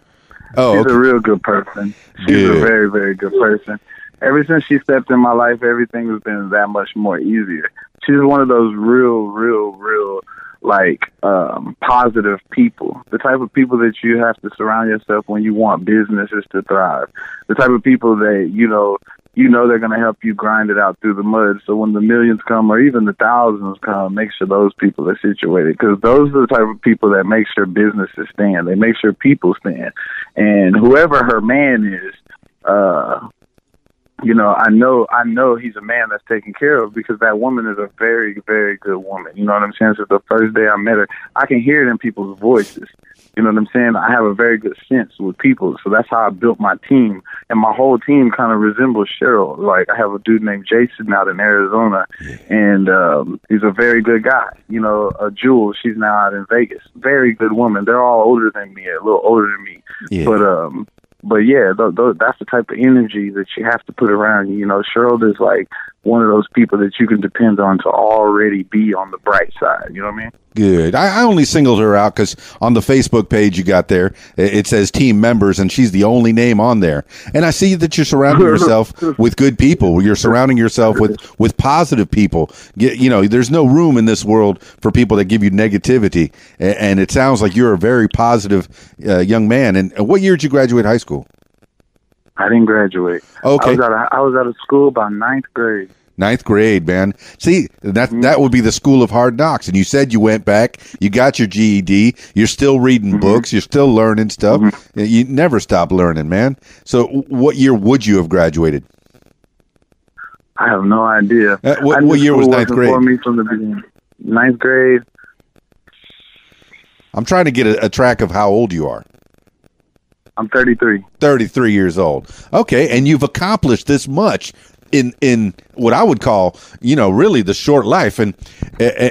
Speaker 1: Oh,
Speaker 4: She's
Speaker 1: okay.
Speaker 4: a real good person. She's a very, very good person. Ever since she stepped in my life, everything has been that much more easier. She's one of those real, real, real, like, um, positive people. The type of people that you have to surround yourself when you want businesses to thrive. The type of people that, you know, you know they're going to help you grind it out through the mud. So when the millions come or even the thousands come, make sure those people are situated because those are the type of people that make sure businesses stand. They make sure people stand. And whoever her man is, uh, you know, I know, I know he's a man that's taken care of because that woman is a very, very good woman. You know what I'm saying? So the first day I met her, I can hear it in people's voices. You know what I'm saying? I have a very good sense with people, so that's how I built my team, and my whole team kind of resembles Cheryl. Like I have a dude named Jason out in Arizona, and um, he's a very good guy. You know, uh, Jewel, she's now out in Vegas. Very good woman. They're all older than me, a little older than me,
Speaker 1: Yeah.
Speaker 4: but um, but yeah, th- th- that's the type of energy that you have to put around you. You know, Cheryl is like one of those people that you can depend on to already be on the bright side. You know what I mean?
Speaker 1: Good. I, I only singled her out because on the Facebook page you got there, it, it says team members, and she's the only name on there. And I see that you're surrounding yourself with good people. You're surrounding yourself with with positive people. Get, you know, there's no room in this world for people that give you negativity. A- And it sounds like you're a very positive uh, young man. And what year did you graduate high school?
Speaker 4: I didn't graduate.
Speaker 1: Okay.
Speaker 4: I was out of, I was out of school by ninth grade.
Speaker 1: Ninth grade, man. See, that mm-hmm. that would be the school of hard knocks. And you said you went back, you got your GED, you're still reading mm-hmm. books, you're still learning stuff. Mm-hmm. You never stop learning, man. So, what year would you have graduated?
Speaker 4: I have no idea.
Speaker 1: Uh, what- what year was ninth grade?
Speaker 4: For me from the beginning. Ninth grade.
Speaker 1: I'm trying to get a, a track of how old you are.
Speaker 4: I'm 33.
Speaker 1: 33 years old. Okay, and you've accomplished this much in in what I would call, you know, really the short life and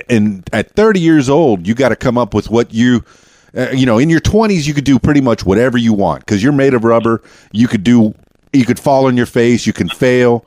Speaker 1: and at 30 years old, you got to come up with what you uh, you know, in your 20s you could do pretty much whatever you want cuz you're made of rubber. You could do you could fall on your face, you can fail.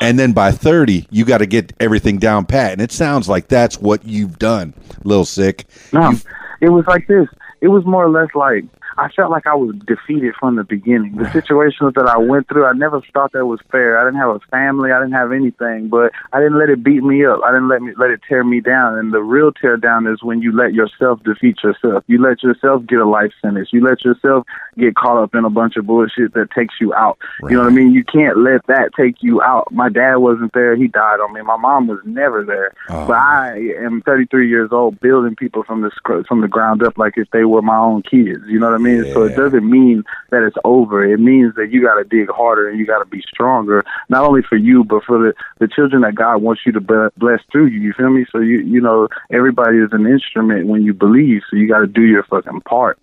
Speaker 1: And then by 30, you got to get everything down pat. And it sounds like that's what you've done, Lil Sicc.
Speaker 4: No,
Speaker 1: You've-
Speaker 4: it was like this. It was more or less like I felt like I was defeated from the beginning. The situations that I went through, I never thought that was fair. I didn't have a family, I didn't have anything, but I didn't let it beat me up. I didn't let me let it tear me down. And the real tear down is when you let yourself defeat yourself. You let yourself get a life sentence. You let yourself get caught up in a bunch of bullshit that takes you out. You know what I mean? You can't let that take you out. My dad wasn't there; he died on me. My mom was never there. Oh. But I am 33 years old, building people from the from the ground up, like if they were my own kids. You know what I mean? So it doesn't mean that it's over. It means that you got to dig harder and you got to be stronger, not only for you, but for the the children that God wants you to bless through you. You feel me? So you you know everybody is an instrument when you believe. So you got to do your fucking part.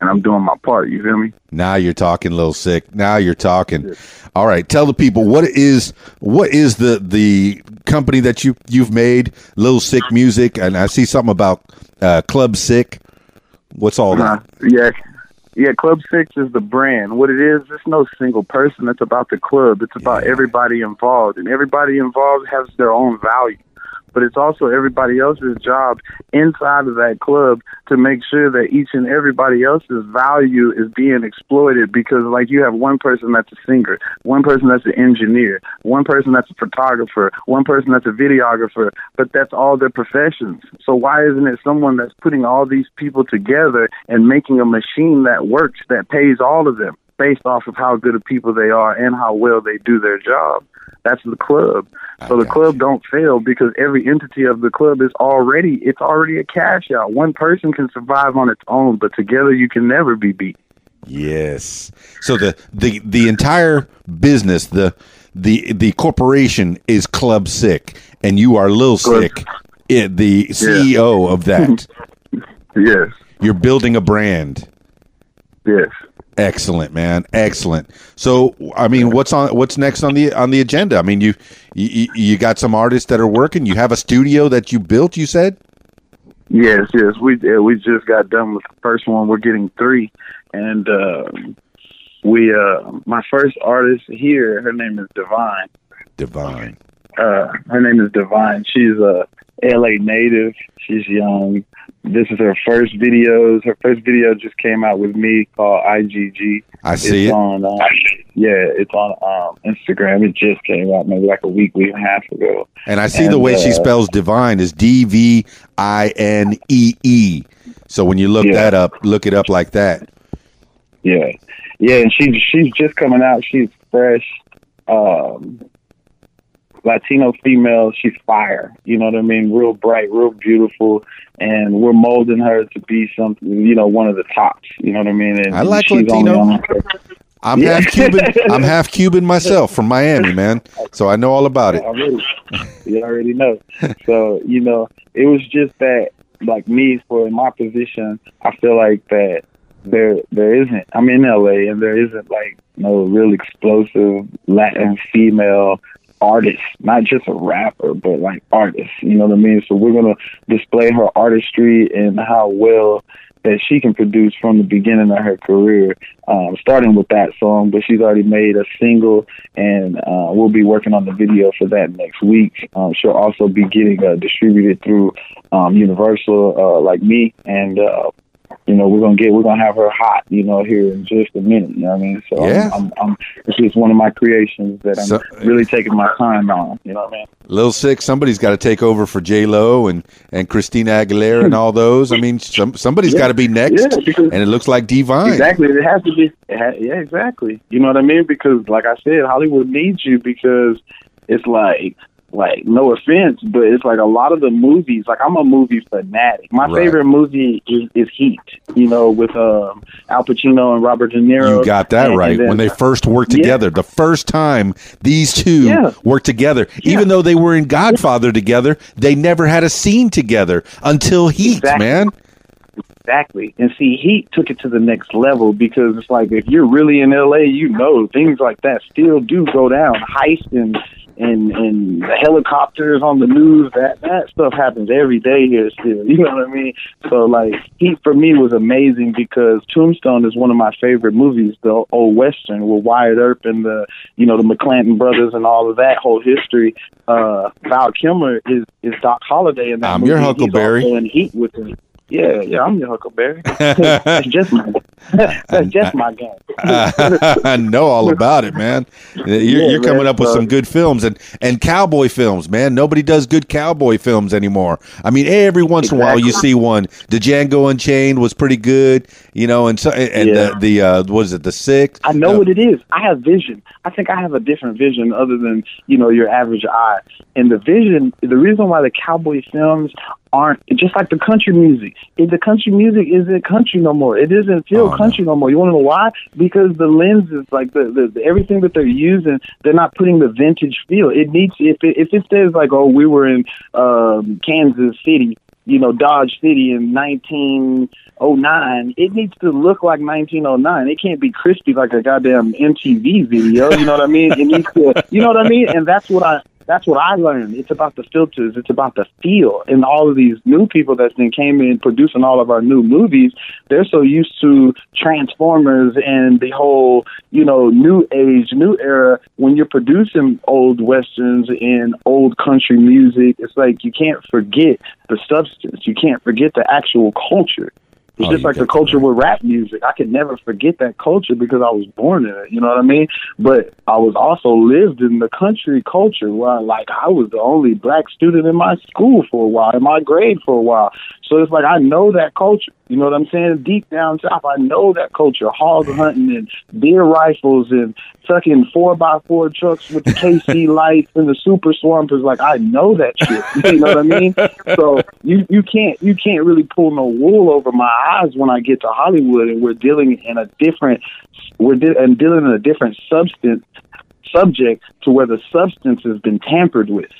Speaker 4: And I'm doing my part. You feel me?
Speaker 1: Now you're talking, little Sicc. Now you're talking. All right, tell the people what is what is the the company that you you've made, Little Sicc Music, and I see something about uh, Club Sicc. What's all
Speaker 4: Uh,
Speaker 1: that?
Speaker 4: yeah. Yeah, Club Siccs is the brand. What it is, it's no single person. It's about the club. It's about everybody involved, and everybody involved has their own value. But it's also everybody else's job inside of that club to make sure that each and everybody else's value is being exploited. Because, like, you have one person that's a singer, one person that's an engineer, one person that's a photographer, one person that's a videographer, but that's all their professions. So why isn't it someone that's putting all these people together and making a machine that works that pays all of them based off of how good of people they are and how well they do their job? That's the club. So the club don't fail because every entity of the club is already it's already a cash out. One person can survive on its own, but together you can never be beat.
Speaker 1: Yes. So the the the entire business, the the the corporation is Club Sicc, and you are Lil
Speaker 4: Club-
Speaker 1: Sicc, eh, the CEO of that.
Speaker 4: Yes.
Speaker 1: You're building a brand.
Speaker 4: Yes.
Speaker 1: Excellent, man. Excellent. So, I mean, what's on what's next on the on the agenda? I mean, you you you got some artists that are working. You have a studio that you built. You said.
Speaker 4: Yes, yes. We uh, we just got done with the first one. We're getting three, and uh, we uh, my first artist here. Her name is Divine.
Speaker 1: Divine.
Speaker 4: Uh, her name is Divine. She's a LA native. She's young. This is her first videos. Her first video just came out with me called IGG.
Speaker 1: I see
Speaker 4: it's
Speaker 1: it.
Speaker 4: on uh, yeah, it's on um, Instagram. It just came out maybe like a week, week and a half ago.
Speaker 1: And I see the
Speaker 4: and,
Speaker 1: way she
Speaker 4: uh,
Speaker 1: spells divine is D V I N E E. So when you look
Speaker 4: Yeah.
Speaker 1: that up, look it up like that.
Speaker 4: Yeah, yeah, and she's she's just coming out. She's fresh, um, Latino female. She's fire. You know what I mean? Real bright, real beautiful, and we're molding her to be something. You know, one of the tops. You know what I mean? And
Speaker 1: I like Latino.
Speaker 4: on-
Speaker 1: I'm
Speaker 4: Yeah.
Speaker 1: half Cuban. I'm half Cuban myself from Miami, man. So I know all about it.
Speaker 4: Already. you already know. So, you know, it was just that like me for in my position, I feel like that there there isn't I'm in LA and there isn't like no real explosive Latin female artist, not just a rapper, but like artist. You know what I mean? So we're gonna display her artistry and how well that she can produce from the beginning of her career, um, starting with that song. But she's already made a single, and uh, we'll be working on the video for that next week. Um, she'll also be getting uh, distributed through um, Universal, uh, like me, and uh, you know, we're gonna get we're gonna have her hot, you know, here in just a minute. You know what I mean? So
Speaker 1: Yeah.
Speaker 4: I'm, I'm, I'm it's just one of my creations that I'm
Speaker 1: So-
Speaker 4: really taking my time on. You know what I mean?
Speaker 1: Lil Sicc, somebody's got to take over for J Lo and and Christina Aguilera and all those. I mean, some somebody's got to be next,
Speaker 4: Yeah, because-
Speaker 1: and it looks like Divine.
Speaker 4: Exactly. It has to be. Ha- yeah, exactly. You know what I mean? Because, like I said, Hollywood needs you because it's like, like no offense, but it's like a lot of the movies. Like I'm a movie fanatic. My
Speaker 1: Right.
Speaker 4: favorite movie is, is Heat. You know, with um, Al Pacino and Robert De Niro.
Speaker 1: You got that
Speaker 4: And-
Speaker 1: right.
Speaker 4: and then-
Speaker 1: when they first worked
Speaker 4: Yeah.
Speaker 1: together, the first time these two
Speaker 4: Yeah.
Speaker 1: worked together, even though they were in Godfather together, they never had a scene together until Heat,
Speaker 4: Exactly.
Speaker 1: man.
Speaker 4: Exactly. And see, Heat took it to the next level because it's like if you're really in LA, you know things like that still do go down. Heist and and and the helicopters on the news, that that stuff happens every day here still. You know what I mean? So like Heat for me was amazing because Tombstone is one of my favorite movies, the old western with Wyatt Earp and the you know, the McClanton brothers and all of that whole history. Uh Val Kilmer is is Doc Holliday in that
Speaker 1: I'm
Speaker 4: movie.
Speaker 1: your
Speaker 4: He's
Speaker 1: Huckleberry.
Speaker 4: also in Heat with him. Yeah, yeah, I'm your Huckleberry. that's just my that's just my game.
Speaker 1: I know all about it, man. You're,
Speaker 4: Yeah,
Speaker 1: you're coming
Speaker 4: man,
Speaker 1: up with
Speaker 4: so-
Speaker 1: some good films and and cowboy films, man. Nobody does good cowboy films anymore. I mean, every once in a while you see one. The Django Unchained was pretty good, you know, and so and
Speaker 4: Yeah.
Speaker 1: the the uh, what is it, the Six?
Speaker 4: I know
Speaker 1: Uh,
Speaker 4: what it is. I have vision. I think I have a different vision other than, you know, your average eye. And the vision, the reason why the cowboy films aren't just like the country music. If the country music isn't country no more. It doesn't feel
Speaker 1: Oh, no.
Speaker 4: country no more. You want to know why? Because the lenses, like the, the, the everything that they're using, they're not putting the vintage feel. It needs if it, if it says like, oh, we were in um, Kansas City, you know, Dodge City in 1909, it needs to look like 1909. It can't be crispy like a goddamn MTV video. You know what I mean? It needs to, you know what I mean? And that's what I. That's what I learned. It's about the filters. It's about the feel. And all of these new people that's been came in producing all of our new movies, they're so used to Transformers and the whole, you know, new age, new era. When you're producing old westerns and old country music, it's like you can't forget the substance. You can't forget the actual culture. It's
Speaker 1: Oh,
Speaker 4: just like the culture with rap music. I could never forget that culture because I was born in it. You know what I mean? But I was also lived in the country culture where, like, I was the only black student in my school for a while, in my grade for a while. So it's like I know that culture. You know what I'm saying? Deep down south, I know that culture. Hog hunting and deer rifles and fucking four by four trucks with the KC lights and the super swampers. Like I know that shit. You know what I mean? So you you can't you can't really pull no wool over my eyes when I get to Hollywood and we're dealing in a different we're de- and dealing in a different substance subject to where the substance has been tampered with.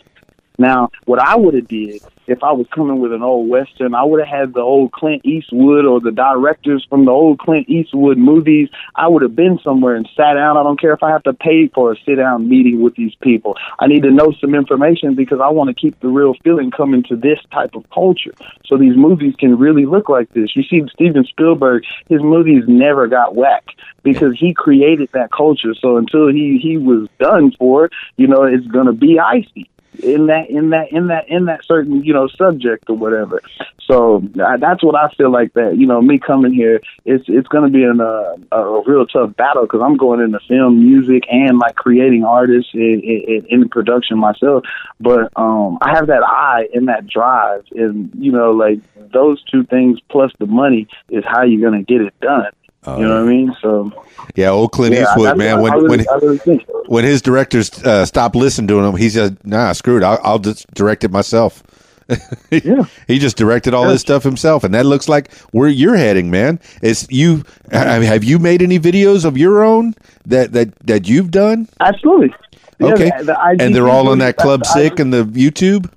Speaker 4: Now, what I would have did if I was coming with an old western, I would have had the old Clint Eastwood or the directors from the old Clint Eastwood movies. I would have been somewhere and sat down. I don't care if I have to pay for a sit down meeting with these people. I need to know some information because I want to keep the real feeling coming to this type of culture. So these movies can really look like this. You see Steven Spielberg, his movies never got whacked because he created that culture. So until he he was done for you know, it's to be icy in that in that in that in that certain you know subject or whatever. So uh, that's what i feel like that you know me coming here it's it's going to be in a, a real tough battle because i'm going into film music and like creating artists in, in, in production myself. But um i have that eye and that drive and you know like those two things plus the money is how you're going to get it done you know what I mean? So
Speaker 1: Yeah, old Clint
Speaker 4: yeah,
Speaker 1: Eastwood, man. When
Speaker 4: I, I really,
Speaker 1: when
Speaker 4: really
Speaker 1: when his directors uh, stopped listening to him, he said, "Nah, screw it. I'll, I'll just direct it myself."
Speaker 4: Yeah.
Speaker 1: he just directed all
Speaker 4: Yeah.
Speaker 1: this stuff himself, and that looks like where you're heading, man. It's you. Mean, have you made any videos of your own that that that you've done?
Speaker 4: Absolutely. Yeah,
Speaker 1: Okay,
Speaker 4: the- the
Speaker 1: and they're all on that Club
Speaker 4: Sicc
Speaker 1: and the YouTube.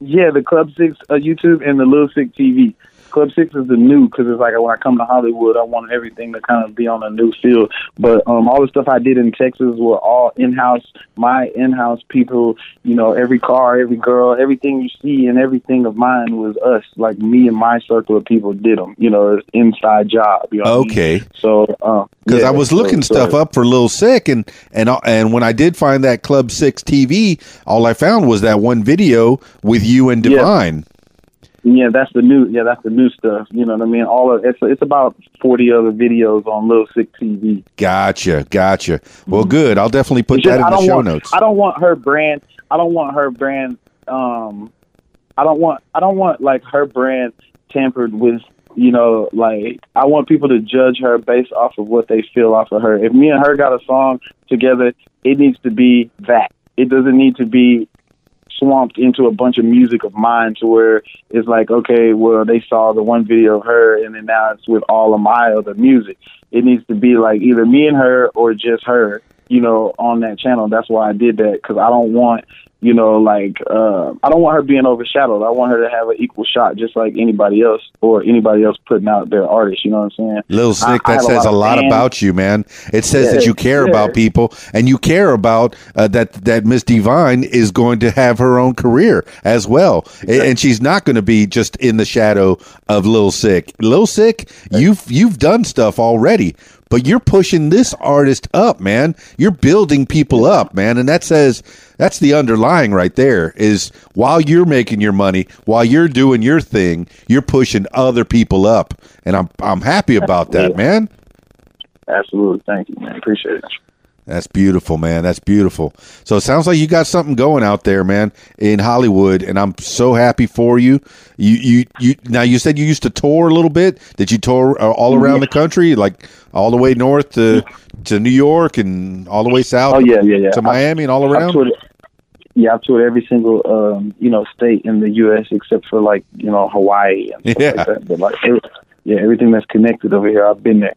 Speaker 4: Yeah, the Club Siccs uh, YouTube and the Lil Sicc TV. Club Siccs is the new because it's like when I come to Hollywood, I want everything to kind of be on a new field. But um, all the stuff I did in Texas were all in-house, my in-house people. You know, every car, every girl, everything you see, and everything of mine was us. Like me and my circle of people did them. You know, it's inside job. You know what I mean?
Speaker 1: Okay.
Speaker 4: So, uh,
Speaker 1: because
Speaker 4: yeah,
Speaker 1: I was looking
Speaker 4: so-
Speaker 1: stuff up for Lil Sicc, and and and when I did find that Club Siccs TV, all I found was that one video with you and Divine.
Speaker 4: Yeah, that's the new. Yeah, that's the new stuff. You know what I mean? All of it's it's about forty other videos on Lil Sicc TV.
Speaker 1: Gotcha, gotcha. Well, good. I'll definitely put
Speaker 4: just-
Speaker 1: that in the show
Speaker 4: want,
Speaker 1: notes.
Speaker 4: I don't want her brand. I don't want her brand. Um, I don't want. I don't want like her brand tampered with. You know, like I want people to judge her based off of what they feel off of her. If me and her got a song together, it needs to be that. It doesn't need to be swamped into a bunch of music of mine to where it's like, okay, well, they saw the one video of her and then now it's with all of my other music. It needs to be like either me and her or just her, you know, on that channel. That's why I did that because I don't want, you know, like, uh, I don't want her being overshadowed. I want her to have an equal shot just like anybody else or anybody else putting out their artist. You know what I'm saying?
Speaker 1: Lil
Speaker 4: Sicc,
Speaker 1: that
Speaker 4: have a
Speaker 1: says
Speaker 4: lot
Speaker 1: a lot about you, man. It says
Speaker 4: Yeah,
Speaker 1: that you care
Speaker 4: yeah.
Speaker 1: about people, and you care about uh, that that Miss Divine is going to have her own career as well, A- and she's not going to be just in the shadow of Lil Sicc. Lil Sicc, you've you've done stuff already. But you're pushing this artist up, man. You're building people up, man, and that says that's the underlying right there. Is while you're making your money, while you're doing your thing, you're pushing other people up, and I'm I'm happy about that, man.
Speaker 4: Absolutely. Thank you, man. Appreciate it.
Speaker 1: That's beautiful, man. That's beautiful. So it sounds like you got something going out there, man, in Hollywood, and I'm so happy for you. You, you, you. Now you said you used to tour a little bit. Did you tour uh, all around the country, like all the way north to to New York and all the way south?
Speaker 4: Oh, yeah, yeah, yeah.
Speaker 1: To Miami and all
Speaker 4: I've
Speaker 1: around.
Speaker 4: toured, yeah, I've toured every single um, you know state in the U.S. except for like you know Hawaii and stuff
Speaker 1: Yeah.
Speaker 4: like that. But like, yeah, everything that's connected over here, I've been there.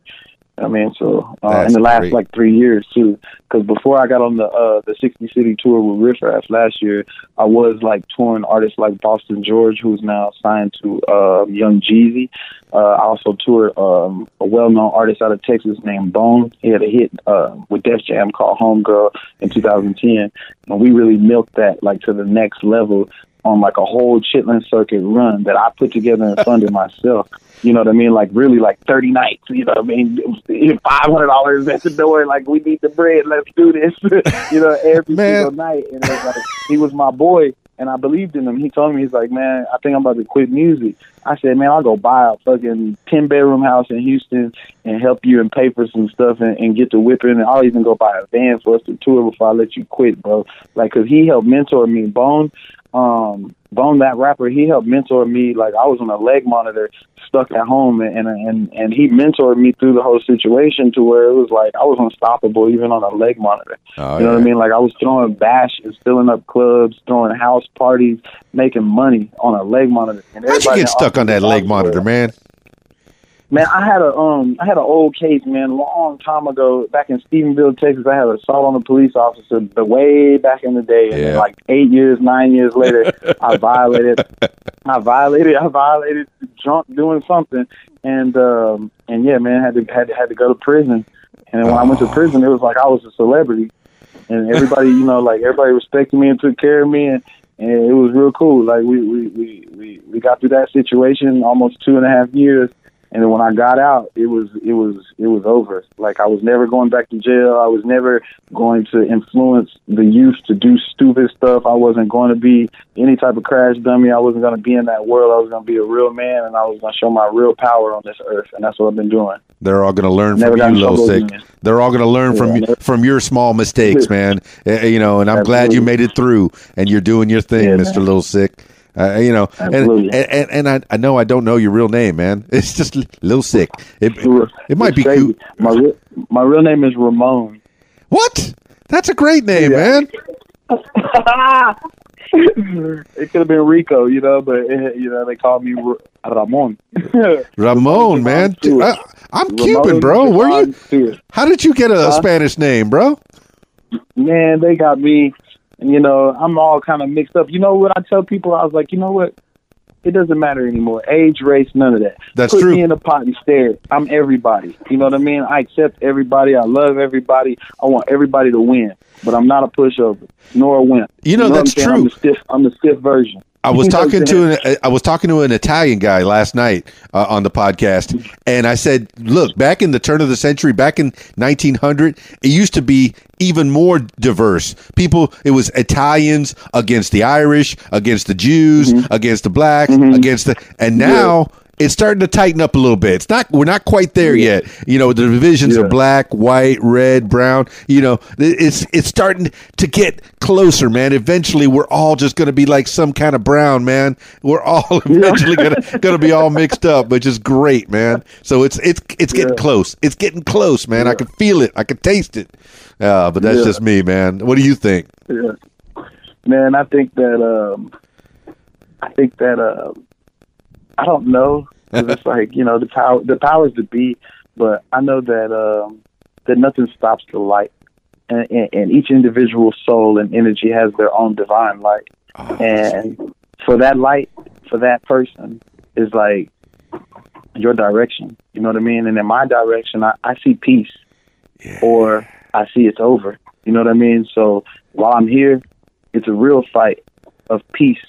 Speaker 4: I mean, so uh, in the last
Speaker 1: great.
Speaker 4: like three years too, because before I got on the uh, the 60 city tour with Riff Raff last year, I was like touring artists like Boston George, who's now signed to uh, Young Jeezy. Uh, I also toured um, a well-known artist out of Texas named Bone. He had a hit uh, with Def Jam called Homegirl in 2010, and we really milked that like to the next level on like a whole Chitlin circuit run that I put together and funded myself. You know what I mean? Like really like 30 nights, you know what I mean? $500 at the door, like we need the bread, let's do this, you know, every
Speaker 1: Man.
Speaker 4: single night. And it was like, he was my boy and I believed in him. He told me, he's like, man, I think I'm about to quit music. I said, man, I'll go buy a fucking 10 bedroom house in Houston and help you and pay for some stuff and, and get to whipping. And I'll even go buy a van for us to tour before I let you quit, bro. Like, cause he helped mentor me. Bone, um, Bone, that rapper, he helped mentor me. Like, I was on a leg monitor stuck at home and, and, and, he mentored me through the whole situation to where it was like, I was unstoppable even on a leg monitor.
Speaker 1: Oh,
Speaker 4: You know what. I mean? Like I was throwing bashes, filling up clubs, throwing house parties, making money on a leg monitor. And
Speaker 1: How'd you get stuck on that leg monitor, man?
Speaker 4: Man, I had a um, I had an old case, man, long time ago, back in Stephenville, Texas. I had an assault on a police officer, the way back in the day, and
Speaker 1: Yeah.
Speaker 4: then like eight years, nine years later, I violated, I violated, I violated, drunk doing something, and um, and yeah, man, had to had to had to go to prison. And when I went to
Speaker 1: Oh.
Speaker 4: prison, it was like I was a celebrity, and everybody, you know, like everybody respected me and took care of me, and and it was real cool. Like we we we we, we got through that situation almost two and a half years, and then when I got out, it was it was it was over. Like I was never going back to jail. I was never going to influence the youth to do stupid stuff. I wasn't going to be any type of crash dummy. I wasn't going to be in that world. I was going to be a real man, and I was going to show my real power on this earth. And that's what I've been doing.
Speaker 1: They're all going to learn
Speaker 4: Never
Speaker 1: from you,
Speaker 4: Sicc.
Speaker 1: They're all going to learn from
Speaker 4: Yeah,
Speaker 1: you,
Speaker 4: never-
Speaker 1: from your small mistakes, man. Uh, you know, and I'm glad you made it through, and you're doing your thing,
Speaker 4: Yeah, man.
Speaker 1: Lil Sicc. Uh, you know, and,
Speaker 4: Absolutely.
Speaker 1: and and, and I, I know I don't know your real name, man. It's just Lil Sicc. It, it might be cute.
Speaker 4: My real, my real name is Ramon.
Speaker 1: What? That's a great name,
Speaker 4: Yeah.
Speaker 1: man.
Speaker 4: it could have been Rico, you know, but eh, you know they call me R- Ramon.
Speaker 1: Ramon, man.
Speaker 4: Stewart.
Speaker 1: Uh, I'm Cuban, bro. Where you? How did you get a, a
Speaker 4: Huh?
Speaker 1: Spanish name, bro?
Speaker 4: Man, they got me. And, you know, I'm all kind of mixed up. You know what I tell people? I was like, you know what? It doesn't matter anymore. Age, race, none of that.
Speaker 1: That's
Speaker 4: Put
Speaker 1: true.
Speaker 4: me in a pot and stare. I'm everybody. You know what I mean? I accept everybody. I love everybody. I want everybody to win. But I'm not a pushover nor a wimp.
Speaker 1: You know,
Speaker 4: what
Speaker 1: that's
Speaker 4: I'm saying? I'm
Speaker 1: true.
Speaker 4: the stiff. I'm the stiff version.
Speaker 1: I was
Speaker 4: You know what
Speaker 1: talking to an I was talking to an Italian guy last night uh, on the podcast, and I said, "Look, back in the turn of the century, back in 1900, it used to be even more diverse. People, it was Italians against the Irish, against the Jews,
Speaker 4: Mm-hmm.
Speaker 1: against the blacks, against the, and now." It's starting to tighten up a little bit. It's not. We're not quite there yet. You know, the divisions
Speaker 4: Yeah.
Speaker 1: of black, white, red, brown. You know, it's it's starting to get closer, man. Eventually, we're all just going to be like some kind of brown, man. We're all eventually going to going to be all mixed up, which is great, man. So it's it's it's getting
Speaker 4: Yeah.
Speaker 1: close. It's getting close, man. I can feel it. I can taste it. Uh, but that's
Speaker 4: Yeah.
Speaker 1: just me, man. What do you think?
Speaker 4: Yeah. Man, I think that um I think that uh I don't know. it's like, you know, the power the powers to be, but I know that um that nothing stops the light. And, and, and each individual soul and energy has their own divine light. And for that light, for that person, is like your direction. You know what I mean? And in my direction, I, I see peace or I see it's over. You know what I mean? So while I'm here, it's a real fight of peace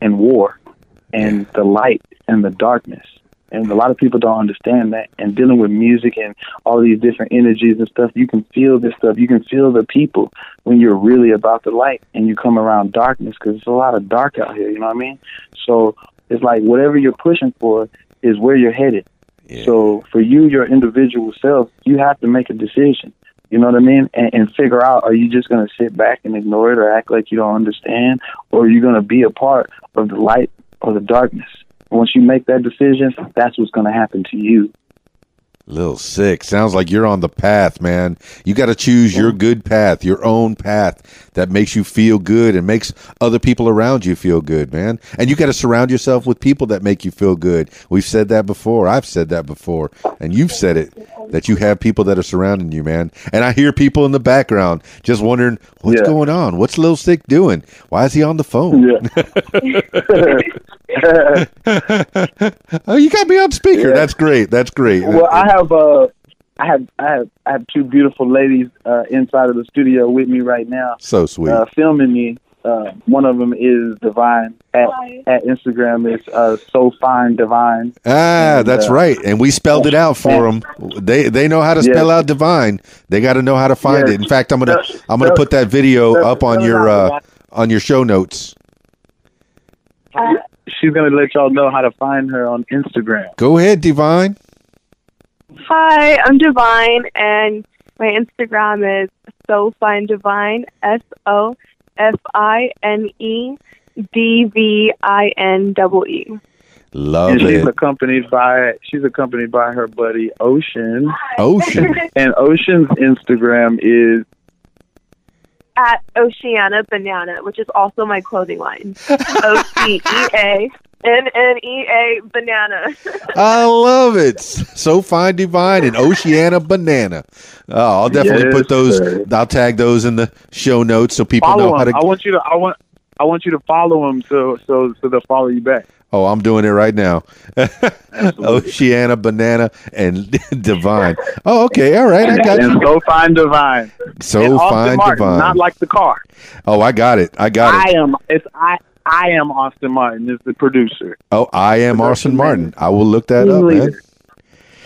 Speaker 4: and war and the light and the darkness. And a lot of people don't understand that. And dealing with music and all these different energies and stuff, you can feel this stuff. You can feel the people when you're really about the light and you come around darkness because it's a lot of dark out here. You know what I mean? So it's like whatever you're pushing for is where you're headed. So for you, your individual self, you have to make a decision. You know what I mean? And, and figure out are you just going to sit back and ignore it or act like you don't understand, or are you going to be a part of the light or the darkness? Once you make that decision, that's what's going to happen to you.
Speaker 1: Little Sicc. Sounds like you're on the path, man. You got to choose your good path, your own path that makes you feel good and makes other people around you feel good, man. And you got to surround yourself with people that make you feel good. We've said that before. I've said that before. And you've said it that you have people that are surrounding you, man. And I hear people in the background just wondering, what's
Speaker 4: Yeah.
Speaker 1: going on? What's Lil Sicc doing? Why is he on the phone? oh, you got me on speaker.
Speaker 4: Yeah.
Speaker 1: That's great. That's great.
Speaker 4: well, I have uh, I have I have I have two beautiful ladies uh, inside of the studio with me right now.
Speaker 1: so sweet.
Speaker 4: uh, filming me. Uh, one of them is Divine at at Instagram. It's uh, so fine Divine.
Speaker 1: Ah,
Speaker 4: And,
Speaker 1: that's
Speaker 4: uh,
Speaker 1: right. And we spelled it out for them. They they know how to spell
Speaker 4: Yeah.
Speaker 1: out divine. They got to know how to find
Speaker 4: Yeah.
Speaker 1: it. In fact, I'm gonna I'm gonna put that video up on your uh, on your show notes.
Speaker 4: She's gonna let y'all know how to find her on Instagram.
Speaker 1: Go ahead, divine.
Speaker 5: Hi, I'm Divine, and my Instagram is so fine divine. S O F I N E D V I N double E.
Speaker 1: Love
Speaker 4: and she's
Speaker 1: it.
Speaker 4: accompanied by she's accompanied by her buddy Ocean.
Speaker 1: Ocean.
Speaker 4: And Ocean's Instagram is
Speaker 5: At Oceana Banana, which is also my clothing line. O C E A N N E A Banana.
Speaker 1: I love it. So fine, divine, and Oceana banana. Oh, I'll definitely
Speaker 4: Yes,
Speaker 1: put those.
Speaker 4: sir.
Speaker 1: I'll tag those in the show notes so people know
Speaker 4: follow
Speaker 1: how to.
Speaker 4: I want you to I want I want you to follow them so so so they'll follow you back.
Speaker 1: Oh, I'm doing it right now. Oceana banana and divine. Oh, okay, all right, I got
Speaker 4: And
Speaker 1: you.
Speaker 4: so fine divine.
Speaker 1: So
Speaker 4: and Austin
Speaker 1: fine,
Speaker 4: Martin,
Speaker 1: divine.
Speaker 4: not like the car.
Speaker 1: Oh, I got it. I got
Speaker 4: I
Speaker 1: it.
Speaker 4: am it's I I am Austin Martin is the producer.
Speaker 1: Oh, I am Austin Martin. I will look that
Speaker 4: Team
Speaker 1: up, man.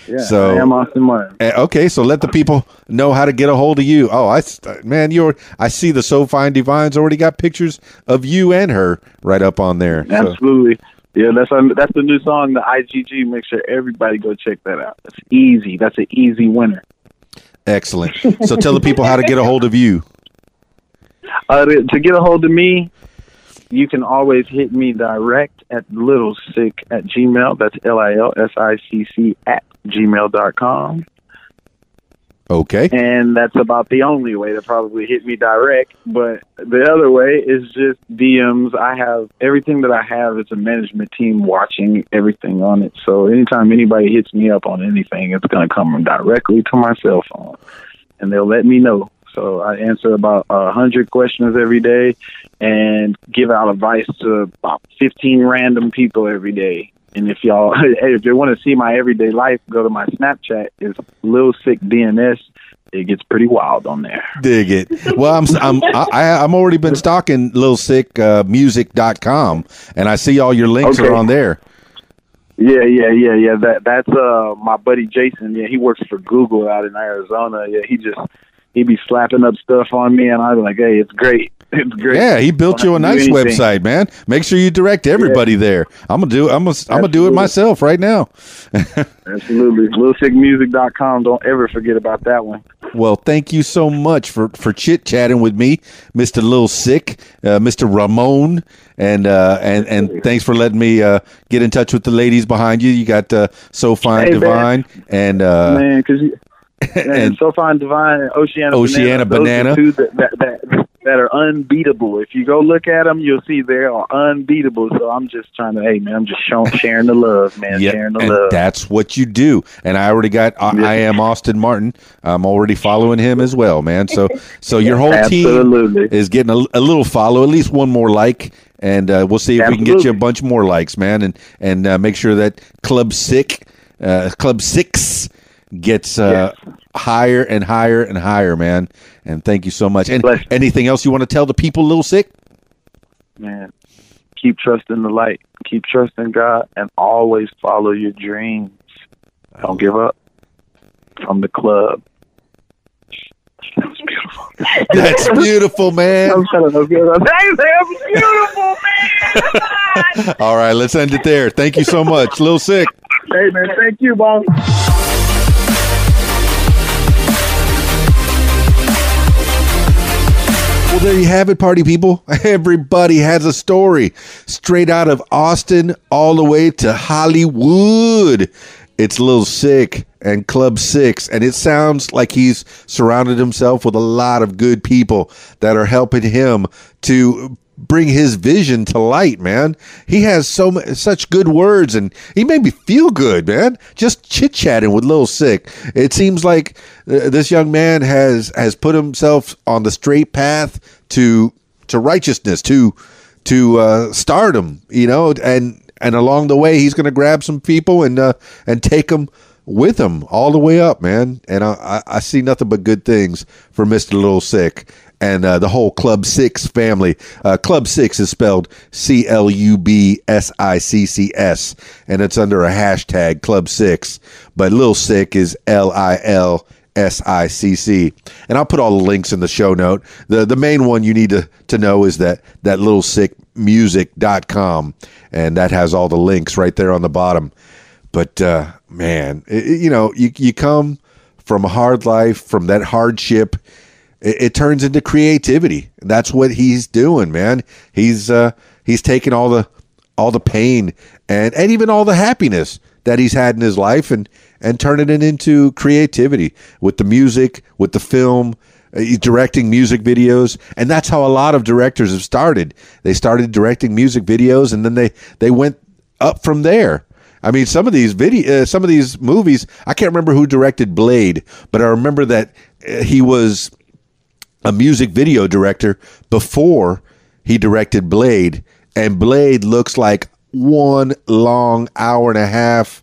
Speaker 4: Yeah,
Speaker 1: So-
Speaker 4: I am Austin Martin.
Speaker 1: Eh, Okay, so let the people know how to get a hold of you. Oh, I man, you're. I see the So Fine Divine's already got pictures of you and her right up on there. So,
Speaker 4: Absolutely. Yeah, that's our, that's the new song, the IGG. Make sure everybody go check that out. That's easy. That's an easy winner.
Speaker 1: excellent. So tell the people how to get a hold of you.
Speaker 4: Uh, to, to get a hold of me, you can always hit me direct at little Sicc at gmail. That's L I L S I C C at gmail dot com.
Speaker 1: Okay.
Speaker 4: And that's about the only way to probably hit me direct. But the other way is just DMs. I have everything that I have is a management team watching everything on it. So anytime anybody hits me up on anything, it's going to come directly to my cell phone. And they'll let me know. So I answer about a hundred questions every day, and give out advice to about fifteen random people every day. And if y'all, hey, if you want to see my everyday life, go to my Snapchat. It's Lil Sicc DNS. It gets pretty wild on there.
Speaker 1: Dig it. Well, I'm I'm I, I'm already been stalking Lil Sicc uh, Music.com, and I see all your links
Speaker 4: Okay.
Speaker 1: are on there.
Speaker 4: Yeah, yeah, yeah, yeah. That that's uh my buddy Jason. Yeah, he works for Google out in Arizona. Yeah, he just he be slapping up stuff on me, and I'd be like, hey, it's great. It's great.
Speaker 1: Yeah, he built you a nice website, man. Make sure you direct everybody there. I'm gonna do. I'm gonna. I'm gonna do it myself right now.
Speaker 4: Absolutely. LilSiccMusic.com. Don't ever forget about that one.
Speaker 1: Well, thank you so much for for chit chatting with me, Mister Lil Sicc, uh, Mister Ramon, and uh, and and thanks for letting me uh, get in touch with the ladies behind you. You got uh, So Fine
Speaker 4: Hey, man.
Speaker 1: Divine and uh,
Speaker 4: Man, because and
Speaker 1: and
Speaker 4: So Fine Divine and Oceana,
Speaker 1: Oceana
Speaker 4: Banana,
Speaker 1: Banana.
Speaker 4: two that, that, that, that are unbeatable. If you go look at them, you'll see they are unbeatable. So I'm just trying to, hey, man, I'm just showing, sharing the love, man,
Speaker 1: yeah,
Speaker 4: sharing the love.
Speaker 1: that's what you do. And I already got. I, I am Austin Martin. I'm already following him as well, man. So so your whole team is getting a, a little follow, at least one more like, and uh, we'll see if we can get you a bunch more likes, man, and and uh, make sure that Club Sicc, uh, Club Siccs, gets uh, higher and higher and higher, man. And thank you so much. And
Speaker 4: Bless
Speaker 1: anything else you want to tell the people, Little Sicc?
Speaker 4: man, keep trusting the light, keep trusting God, and always follow your dreams. Don't give up. From the club. That was beautiful.
Speaker 1: That's beautiful, man.
Speaker 4: I'm trying to get up. Thanks, that was beautiful, man.
Speaker 1: All right, let's end it there. Thank you so much, Little Sicc.
Speaker 4: hey, man, thank you, boss.
Speaker 1: Well, there you have it, party people. Everybody has a story straight out of Austin all the way to Hollywood. It's Lil Sicc and Club Siccs, and it sounds like he's surrounded himself with a lot of good people that are helping him to bring his vision to light, man. He has so mu- such good words, and he made me feel good, man. Just chit chatting with Lil Sicc. It seems like uh, this young man has has put himself on the straight path to to righteousness, to to uh, stardom, you know, and and along the way he's going to grab some people and uh, and take them with him all the way up, man. And I, I, I see nothing but good things for Mister Little Sicc and uh, the whole Club Siccs family. Uh, Club Siccs is spelled C L U B S I C C S, and it's under a hashtag Club Siccs. But Lil Sicc is L I L S I C C. And I'll put all the links in the show note. The the main one you need to, to know is that that little Sicc music.com and that has all the links right there on the bottom. But uh, man, it, you know, you you come from a hard life, from that hardship, it, it turns into creativity. That's what he's doing, man. He's uh, he's taking all the all the pain and and even all the happiness that he's had in his life and and turning it into creativity with the music, with the film. uh, directing music videos, and that's how a lot of directors have started. They started directing music videos, and then they they went up from there. I mean, some of these video, uh, some of these movies, I can't remember who directed Blade, but I remember that uh, he was a music video director before he directed Blade, and Blade looks like one long hour and a half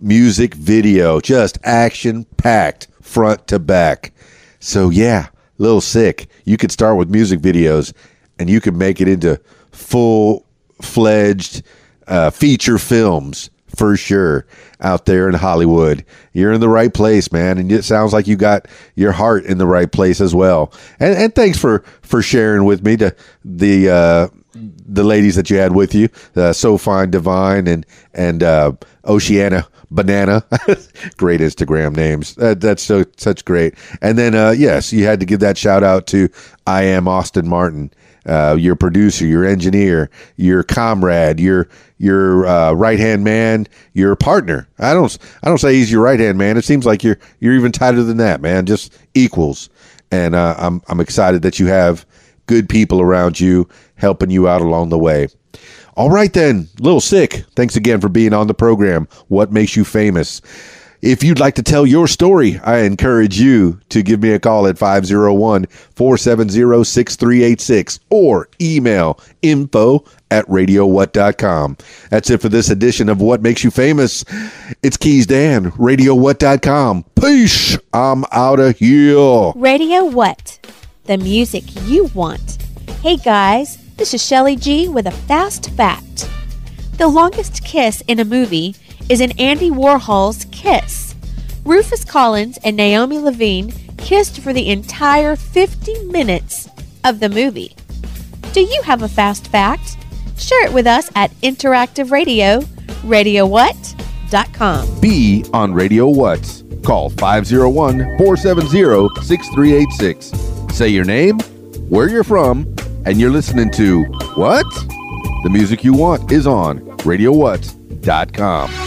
Speaker 1: music video, just action packed front to back. So yeah, little Sicc. You could start with music videos, and you could make it into full fledged uh, feature films for sure out there in Hollywood. You're in the right place, man, and it sounds like you got your heart in the right place as well. And and thanks for for sharing with me the the uh, the ladies that you had with you, uh, so fine, divine, and and uh, Oceana Banana. great Instagram names. That, that's so such great. And then uh, yes, you had to give that shout out to I am Austin Martin uh, your producer, your engineer, your comrade, your your uh, right hand man, your partner. I don't I don't say he's your right hand man. It seems like you're you're even tighter than that, man. Just equals. And uh, I'm I'm excited that you have good people around you helping you out along the way. All right then, little Sicc. Thanks again for being on the program. What makes you famous? If you'd like to tell your story, I encourage you to give me a call at 501 470 6386 or email info at radiowhat.com. That's it for this edition of What Makes You Famous. It's KeysDAN, radiowhat.com. Peace. I'm out of here.
Speaker 6: Radio What? The music you want. Hey guys, this is Shelly G with a fast fact. The longest kiss in a movie is in Andy Warhol's Kiss. Rufus Collins and Naomi Levine kissed for the entire 50 minutes of the movie. Do you have a fast fact? Share it with us at Interactive Radio, radiowhat.com.
Speaker 1: Be on Radio What. Call 501 470 6386. Say your name, where you're from, and you're listening to What? The music you want is on RadioWhat.com.